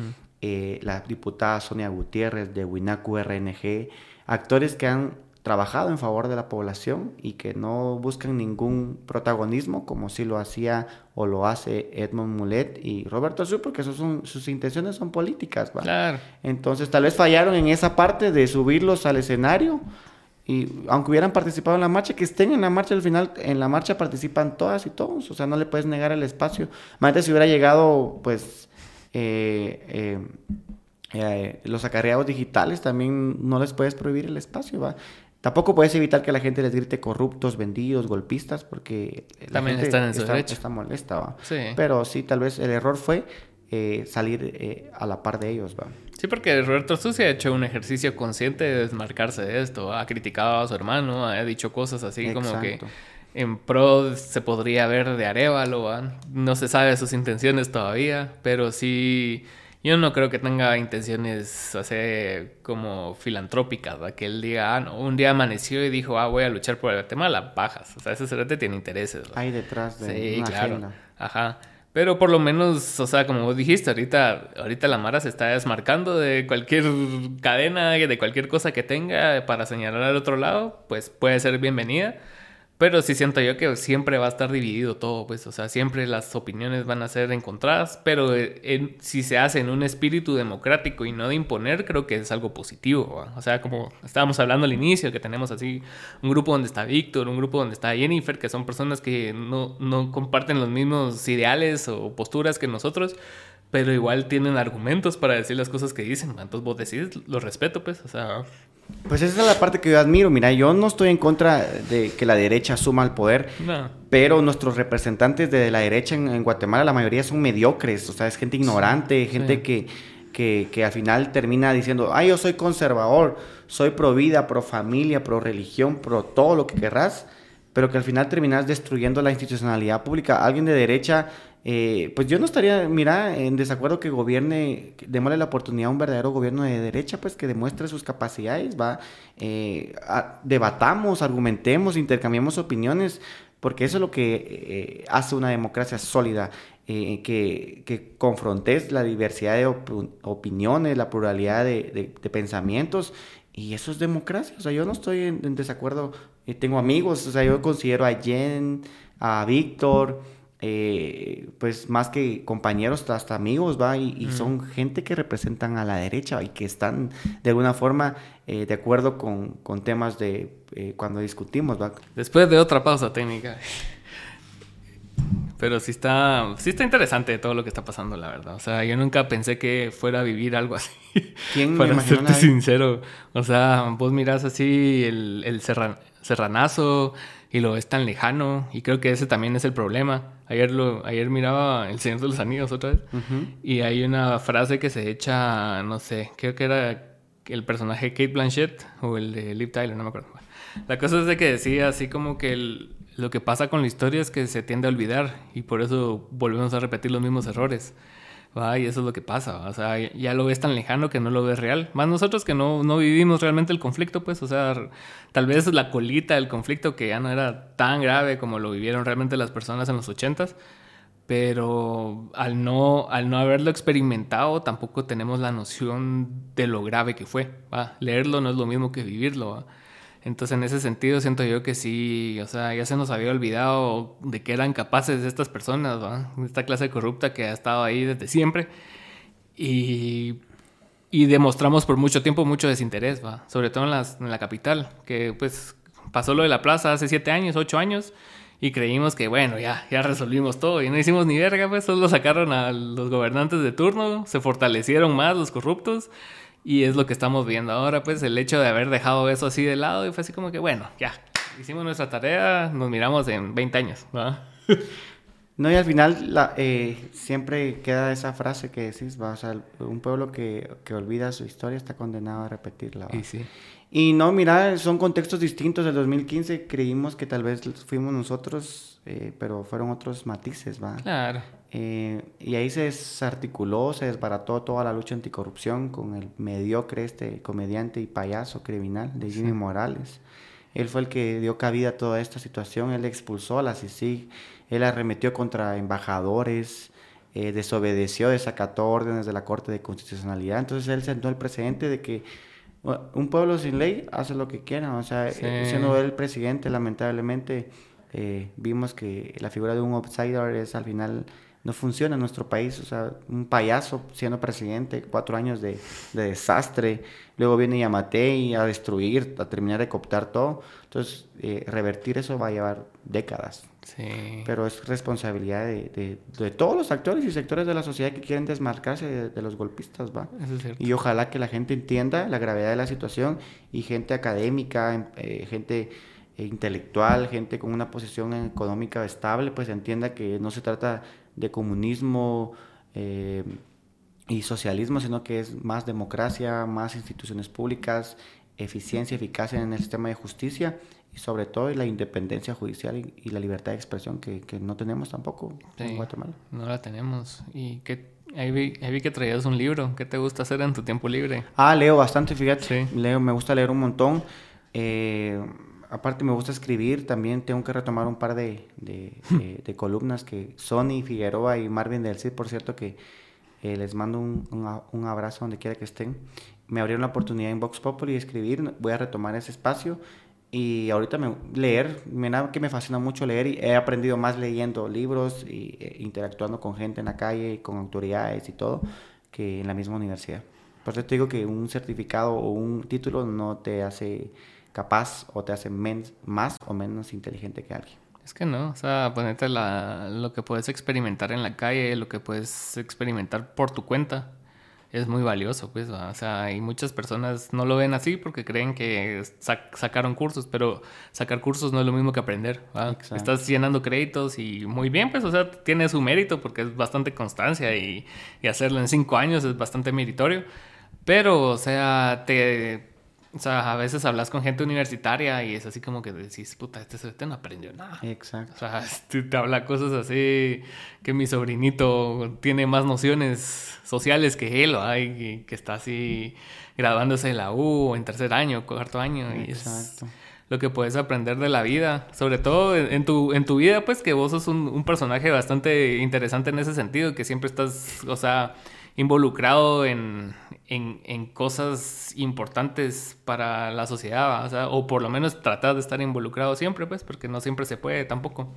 eh, la diputada Sonia Gutiérrez de Winacu RNG, actores que han trabajado en favor de la población y que no buscan ningún protagonismo como si lo hacía o lo hace Edmond Mulet y Roberto Azul porque son, sus intenciones son políticas. Claro. Entonces tal vez fallaron en esa parte de subirlos al escenario y aunque hubieran participado en la marcha, que estén en la marcha al final, en la marcha participan todas y todos, o sea, no le puedes negar el espacio. Más si hubiera llegado, pues, eh, eh, eh, los acarreados digitales también no les puedes prohibir el espacio, ¿va? Tampoco puedes evitar que la gente les grite corruptos, vendidos, golpistas, porque También gente están en su está, derecho. está molesta. Pero sí, tal vez el error fue eh, salir eh, a la par de ellos. ¿va? Sí, porque Roberto Susi ha hecho un ejercicio consciente de desmarcarse de esto. Ha criticado a su hermano, ha dicho cosas así como que en pro se podría ver de Arevalo. No se sabe sus intenciones todavía, pero sí yo no creo que tenga intenciones, o como filantrópicas, que él diga, ah, un día amaneció y dijo, ah, voy a luchar por Guatemala, bajas. O sea, ese cerete tiene intereses. Hay detrás de sí, claro. Ajá. Pero por lo menos, o sea, como vos dijiste, ahorita, ahorita la Mara se está desmarcando de cualquier cadena, de cualquier cosa que tenga para señalar al otro lado, pues puede ser bienvenida. Pero sí siento yo que siempre va a estar dividido todo, pues, o sea, siempre las opiniones van a ser encontradas, pero eh, si se hace en un espíritu democrático y no de imponer, creo que es algo positivo, o sea, como estábamos hablando al inicio, que tenemos así un grupo donde está Víctor, un grupo donde está Jennifer, que son personas que no, no comparten los mismos ideales o posturas que nosotros, pero igual tienen argumentos para decir las cosas que dicen, entonces vos decís, lo respeto, pues, o sea... Pues esa es la parte que yo admiro. Mira, yo no estoy en contra de que la derecha suma al poder, pero nuestros representantes de la derecha en, Guatemala, la mayoría son mediocres, o sea, es gente ignorante, gente que, que, al final termina diciendo, ay, yo soy conservador, soy pro vida, pro familia, pro religión, pro todo lo que querrás, pero que al final terminas destruyendo la institucionalidad pública. Alguien de derecha eh, pues yo no estaría, mira, en desacuerdo que gobierne, démosle la oportunidad a un verdadero gobierno de derecha, pues que demuestre sus capacidades, va, eh, debatamos, argumentemos, intercambiemos opiniones, porque eso es lo que eh, hace una democracia sólida, que, que, confrontes la diversidad de opiniones, la pluralidad de, pensamientos, y eso es democracia, o sea, yo no estoy en desacuerdo, tengo amigos, o sea, yo considero a Jen, a Víctor, eh, pues más que compañeros, hasta amigos, ¿va? Y, son gente que representan a la derecha y que están de alguna forma eh, de acuerdo con, con temas de eh, cuando discutimos, ¿va? Después de otra pausa técnica. Pero sí está, sí está interesante todo lo que está pasando, la verdad. O sea, yo nunca pensé que fuera a vivir algo así. ¿Quién Para me serte sincero. O sea, vos mirás así el, el serranazo y lo ves tan lejano. Y creo que ese también es el problema. Ayer, lo, ayer miraba El Señor de los Anillos otra vez. Y hay una frase que se echa, no sé, creo que era el personaje Kate Blanchett o el de Liv Tyler, no me acuerdo. La cosa es de que decía así como que el, lo que pasa con la historia es que se tiende a olvidar y por eso volvemos a repetir los mismos errores. Y eso es lo que pasa. O sea, ya lo ves tan lejano que no lo ves real. Más nosotros que no, no vivimos realmente el conflicto, pues, o sea, tal vez la colita del conflicto que ya no era tan grave como lo vivieron realmente las personas en los ochentas. Pero al no, al no haberlo experimentado, tampoco tenemos la noción de lo grave que fue. ¿va? Leerlo no es lo mismo que vivirlo. Entonces, en ese sentido, siento yo que sí, o sea, ya se nos había olvidado de que eran capaces estas personas, ¿va? Esta clase corrupta que ha estado ahí desde siempre. Y, y demostramos por mucho tiempo mucho desinterés, ¿va? Sobre todo en, las, en la capital, que pues pasó lo de la plaza hace siete años, ocho años, y creímos que, bueno, ya, ya resolvimos todo, y no hicimos ni verga, pues solo sacaron a los gobernantes de turno, se fortalecieron más los corruptos, y es lo que estamos viendo ahora, pues el hecho de haber dejado eso así de lado y fue así como que, bueno, ya, hicimos nuestra tarea, nos miramos en 20 años, ¿no? No, y al final la, eh, siempre queda esa frase que decís, ¿va? O sea, un pueblo que, que, olvida su historia está condenado a repetirla. Y, sí. y no, mira, son contextos distintos. Del 2015 creímos que tal vez fuimos nosotros, eh, pero fueron otros matices, ¿va? Claro. Eh, y ahí se desarticuló, se desbarató toda la lucha anticorrupción con el mediocre este comediante y payaso criminal de Jimmy Morales. Él fue el que dio cabida a toda esta situación, él expulsó a la CICIG, él arremetió contra embajadores, eh, desobedeció, desacató órdenes de la Corte de Constitucionalidad. Entonces él sentó el precedente de que un pueblo sin ley hace lo que quiera. O sea, siendo él el presidente, lamentablemente eh, vimos que la figura de un outsider es al final no funciona en nuestro país. O sea, un payaso siendo presidente, cuatro años de, desastre, luego viene Yamatei a destruir, a terminar de cooptar todo. Entonces, eh, revertir eso va a llevar décadas. Sí. Pero es responsabilidad de, todos los actores y sectores de la sociedad que quieren desmarcarse de, los golpistas, ¿va? Y ojalá que la gente entienda la gravedad de la situación y gente académica, eh, gente intelectual, gente con una posición económica estable, pues entienda que no se trata de comunismo eh, y socialismo, sino que es más democracia, más instituciones públicas, eficiencia, eficacia en el sistema de justicia y sobre todo la independencia judicial y, la libertad de expresión que, no tenemos tampoco en Guatemala. No la tenemos. Y que ahí vi, que traías un libro. ¿Qué te gusta hacer en tu tiempo libre? Ah, leo bastante, fíjate. Leo, me gusta leer un montón. Eh, aparte me gusta escribir, también tengo que retomar un par de, de, columnas que Sony Figueroa y Marvin del Cid, por cierto, que eh, les mando un, un, abrazo donde quiera que estén. Me abrieron la oportunidad en Vox Populi de escribir, voy a retomar ese espacio y ahorita me, leer, me, que me fascina mucho leer y he aprendido más leyendo libros y e, interactuando con gente en la calle, con autoridades y todo, que en la misma universidad. Por eso te digo que un certificado o un título no te hace capaz o te hace más o menos inteligente que alguien. Es que no, o sea, ponerte la, lo que puedes experimentar en la calle, lo que puedes experimentar por tu cuenta, es muy valioso, pues, o sea, y muchas personas no lo ven así porque creen que sacaron cursos, pero sacar cursos no es lo mismo que aprender, Estás llenando créditos y muy bien, pues, o sea, tiene su mérito porque es bastante constancia y, y hacerlo en cinco años es bastante meritorio, pero, o sea, te o sea, a veces hablas con gente universitaria y es así como que decís, puta, este sujeto no aprendió nada. Exacto. O sea, te, habla cosas así que mi sobrinito tiene más nociones sociales que él, ¿no? que está así graduándose en la U en tercer año, cuarto año. Y Exacto. Es lo que puedes aprender de la vida. Sobre todo en, tu, en tu vida, pues que vos sos un, un personaje bastante interesante en ese sentido, que siempre estás, o sea involucrado en, en, cosas importantes para la sociedad, o, sea, o por lo menos tratar de estar involucrado siempre, pues, porque no siempre se puede tampoco.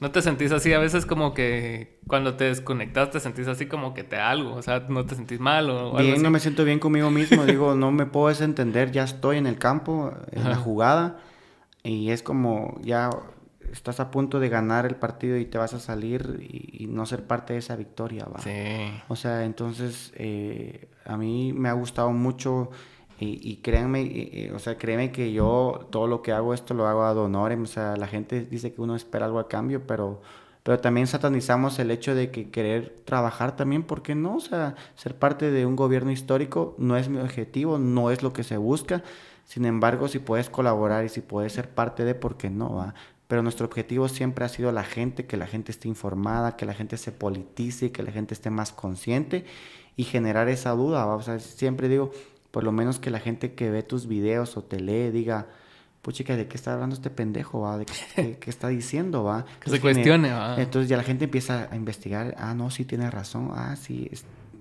¿No te sentís así a veces como que cuando te desconectas te sentís así como que te da algo? O sea, ¿no te sentís mal o, Bien, no me siento bien conmigo mismo. Digo, no me puedo desentender, ya estoy en el campo, en la jugada. Y es como ya estás a punto de ganar el partido y te vas a salir y, no ser parte de esa victoria, ¿va? Sí. O sea, entonces eh, a mí me ha gustado mucho y, créanme, o sea, créeme que yo todo lo que hago esto lo hago a honorem, o sea, la gente dice que uno espera algo a cambio, pero pero también satanizamos el hecho de que querer trabajar también, ¿por qué no? O sea, ser parte de un gobierno histórico no es mi objetivo, no es lo que se busca. Sin embargo, si puedes colaborar y si puedes ser parte de, ¿por qué no? Va? Pero nuestro objetivo siempre ha sido la gente, que la gente esté informada, que la gente se politice, que la gente esté más consciente y generar esa duda. O sea, siempre digo, por lo menos que la gente que ve tus videos o te lee diga, puchica, ¿de qué está hablando este pendejo? Va? ¿De qué, está diciendo? Va? que se cuestione. Va? Entonces ya la gente empieza a investigar, ah, no, sí tiene razón, ah, sí,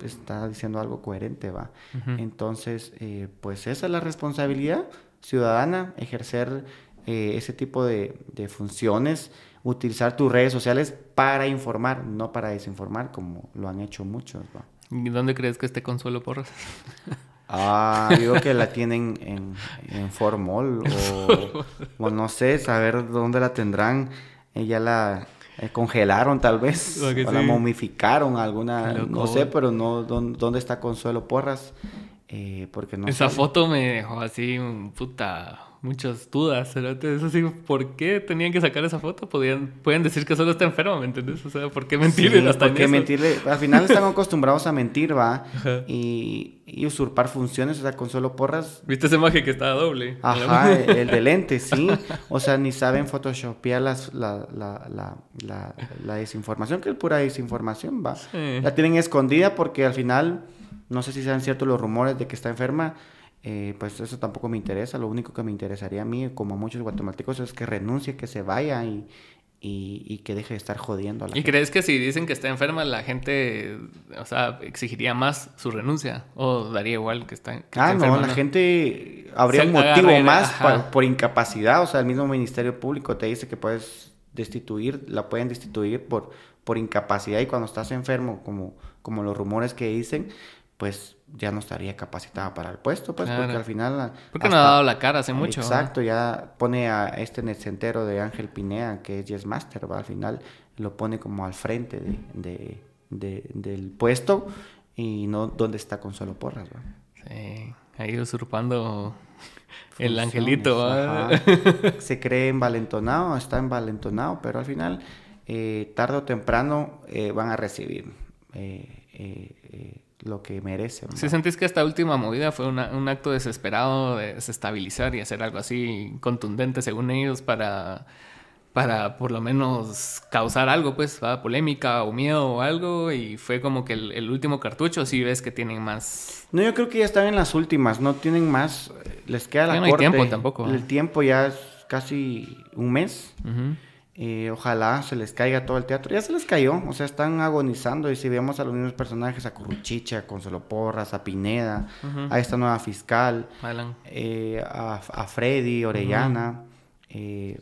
está diciendo algo coherente, va. Entonces, eh, pues esa es la responsabilidad ciudadana, ejercer eh, ese tipo de, funciones, utilizar tus redes sociales para informar, no para desinformar, como lo han hecho muchos, va. ¿Y dónde crees que esté Consuelo Porras? Ah, digo que la tienen en, en Formol o, no sé, saber dónde la tendrán. Ella la eh, congelaron tal vez, o la momificaron alguna, no sé, pero no dónde, está Consuelo Porras. Eh, porque no Esa foto me dejó así, puta, muchas dudas. Es así, ¿por qué tenían que sacar esa foto? Podían, pueden decir que solo está enfermo, ¿me entiendes? O sea, ¿por qué mentirle hasta ¿por qué mentirle? Al final están acostumbrados a mentir, ¿va? Y, usurpar funciones, o sea, con solo porras. ¿Viste esa imagen que estaba doble? Ajá, el, de lente, sí. O sea, ni saben photoshopear las, la, la, la, la, desinformación, que es pura desinformación, ¿va? La tienen escondida porque al final, no sé si sean ciertos los rumores de que está enferma eh, pues eso tampoco me interesa. Lo único que me interesaría a mí, como a muchos guatemaltecos, es que renuncie, que se vaya y, y, que deje de estar jodiendo a la ¿Y crees que si dicen que está enferma, la gente, o sea, exigiría más su renuncia? ¿O daría igual que está, que ah, no, la gente habría un motivo más por incapacidad. O sea, el mismo Ministerio Público te dice que puedes destituir, la pueden destituir por, por incapacidad y cuando estás enfermo, como, como los rumores que dicen, pues ya no estaría capacitada para el puesto, pues, porque al final... Porque no ha dado la cara hace mucho. Exacto, ya pone a este centero de Ángel Pinea, que es Yes Master, ¿va? Al final lo pone como al frente de, del puesto y no donde está Consuelo Porras, ¿va? Sí, ahí usurpando el angelito, Se cree envalentonado, está envalentonado, pero al final, eh, tarde o temprano, eh, van a recibir... Eh lo que merece. Si sentís que esta última movida fue un acto desesperado de desestabilizar y hacer algo así contundente según ellos para, para por lo menos causar algo, pues, polémica o miedo o algo y fue como que el, último cartucho, si ves que tienen más... No, yo creo que ya están en las últimas, no tienen más, les queda la no tiempo tampoco. El tiempo ya es casi un mes. Eh, ojalá se les caiga todo el teatro. Ya se les cayó, o sea, están agonizando. Y si vemos a los mismos personajes, a Curruchicha, a Consuelo Porras, a Pineda, a esta nueva fiscal, eh, a, Freddy, Orellana, eh,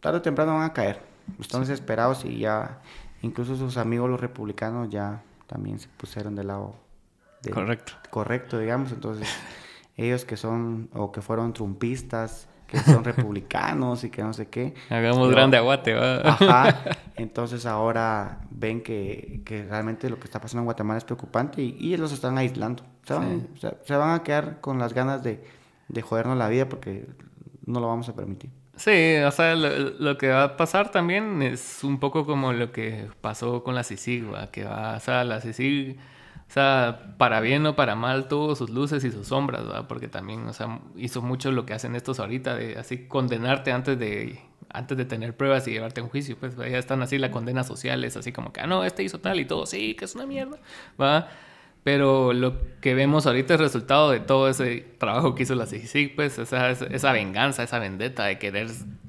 tarde o temprano van a caer. Están desesperados y ya, incluso sus amigos los republicanos ya también se pusieron del lado correcto. Correcto, digamos. Entonces, ellos que son o que fueron trumpistas que son republicanos y que no sé qué. Hagamos grande aguate, ¿va? Ajá. Entonces ahora ven que, que, realmente lo que está pasando en Guatemala es preocupante y, y los están aislando. Se van, se van a quedar con las ganas de, de jodernos la vida porque no lo vamos a permitir. Sí, o sea, lo, que va a pasar también es un poco como lo que pasó con la CICIG, que va, o sea, la CICIG o sea, para bien o para mal, tuvo sus luces y sus sombras, ¿verdad? Porque también, o sea, hizo mucho lo que hacen estos ahorita, de así condenarte antes de, antes de tener pruebas y llevarte a un juicio. Pues ya están así la condena social, es así como que, ah, no, este hizo tal y todo, sí, que es una mierda, ¿va? Pero lo que vemos ahorita es resultado de todo ese trabajo que hizo la CICIG, pues esa, esa venganza, esa vendetta de querer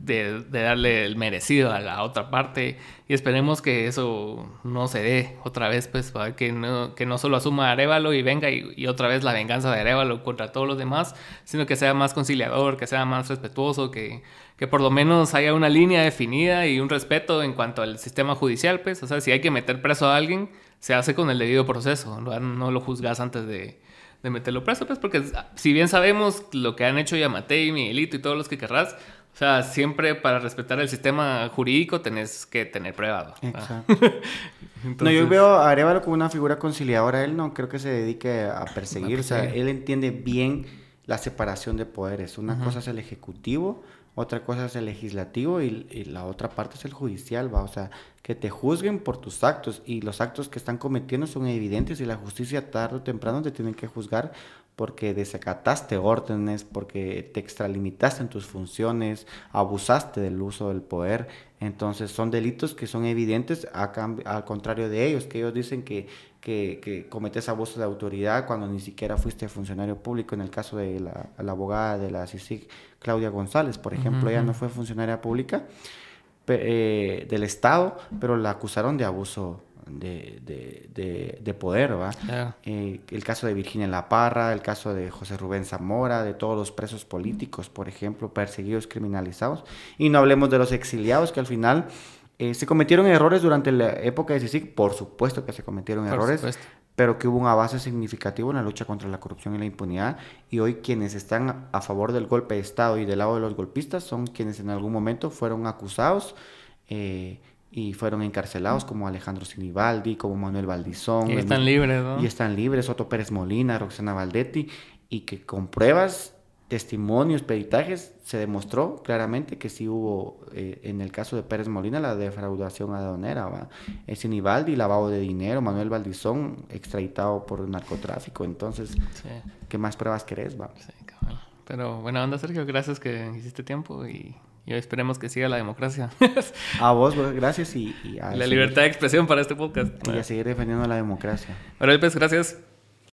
de, darle el merecido a la otra parte. Y esperemos que eso no se dé otra vez, pues para que no, que no solo asuma Arevalo y venga y, otra vez la venganza de Arevalo contra todos los demás, sino que sea más conciliador, que sea más respetuoso, que, que por lo menos haya una línea definida y un respeto en cuanto al sistema judicial, pues, o sea, si hay que meter preso a alguien, se hace con el debido proceso, no, no lo juzgas antes de, de meterlo preso, pues porque si bien sabemos lo que han hecho Yamatei, Miguelito y todos los que querrás, o sea, siempre para respetar el sistema jurídico tenés que tener pruebas. Exacto. No, yo veo a Arevalo como una figura conciliadora. Él no creo que se dedique a perseguir. O sea, él entiende bien la separación de poderes. Una cosa es el ejecutivo, otra cosa es el legislativo y, la otra parte es el judicial, ¿va? O sea, que te juzguen por tus actos y los actos que están cometiendo son evidentes y la justicia tarde o temprano te tienen que juzgar porque desacataste órdenes, porque te extralimitaste en tus funciones, abusaste del uso del poder. Entonces son delitos que son evidentes al contrario de ellos, que ellos dicen que, que, cometes abuso de autoridad cuando ni siquiera fuiste funcionario público. En el caso de la, abogada de la CICIG, Claudia González, por ejemplo, ella no fue funcionaria pública eh, del Estado, pero la acusaron de abuso de, poder, ¿va? Eh, el caso de Virginia La Parra, el caso de José Rubén Zamora, de todos los presos políticos, por ejemplo, perseguidos, criminalizados. Y no hablemos de los exiliados que al final eh, se cometieron errores durante la época de CICIC, por supuesto que se cometieron errores, pero que hubo un avance significativo en la lucha contra la corrupción y la impunidad. Y hoy quienes están a favor del golpe de Estado y del lado de los golpistas son quienes en algún momento fueron acusados. Eh, y fueron encarcelados como Alejandro Sinibaldi, como Manuel Valdizón. Y están libres, ¿no? Y están libres, Otto Pérez Molina, Roxana Valdetti, y que con pruebas, testimonios, peritajes, se demostró claramente que sí hubo, eh, en el caso de Pérez Molina, la defraudación aduanera, ¿va? Sinibaldi, lavado de dinero, Manuel Valdizón, extraditado por narcotráfico. Entonces, ¿qué más pruebas querés, va? Sí, Pero buena onda, Sergio, gracias que hiciste tiempo y y esperemos que siga la democracia. a vos, gracias y, la libertad de expresión para este podcast. Y a seguir defendiendo la democracia. Ahora, pues, gracias.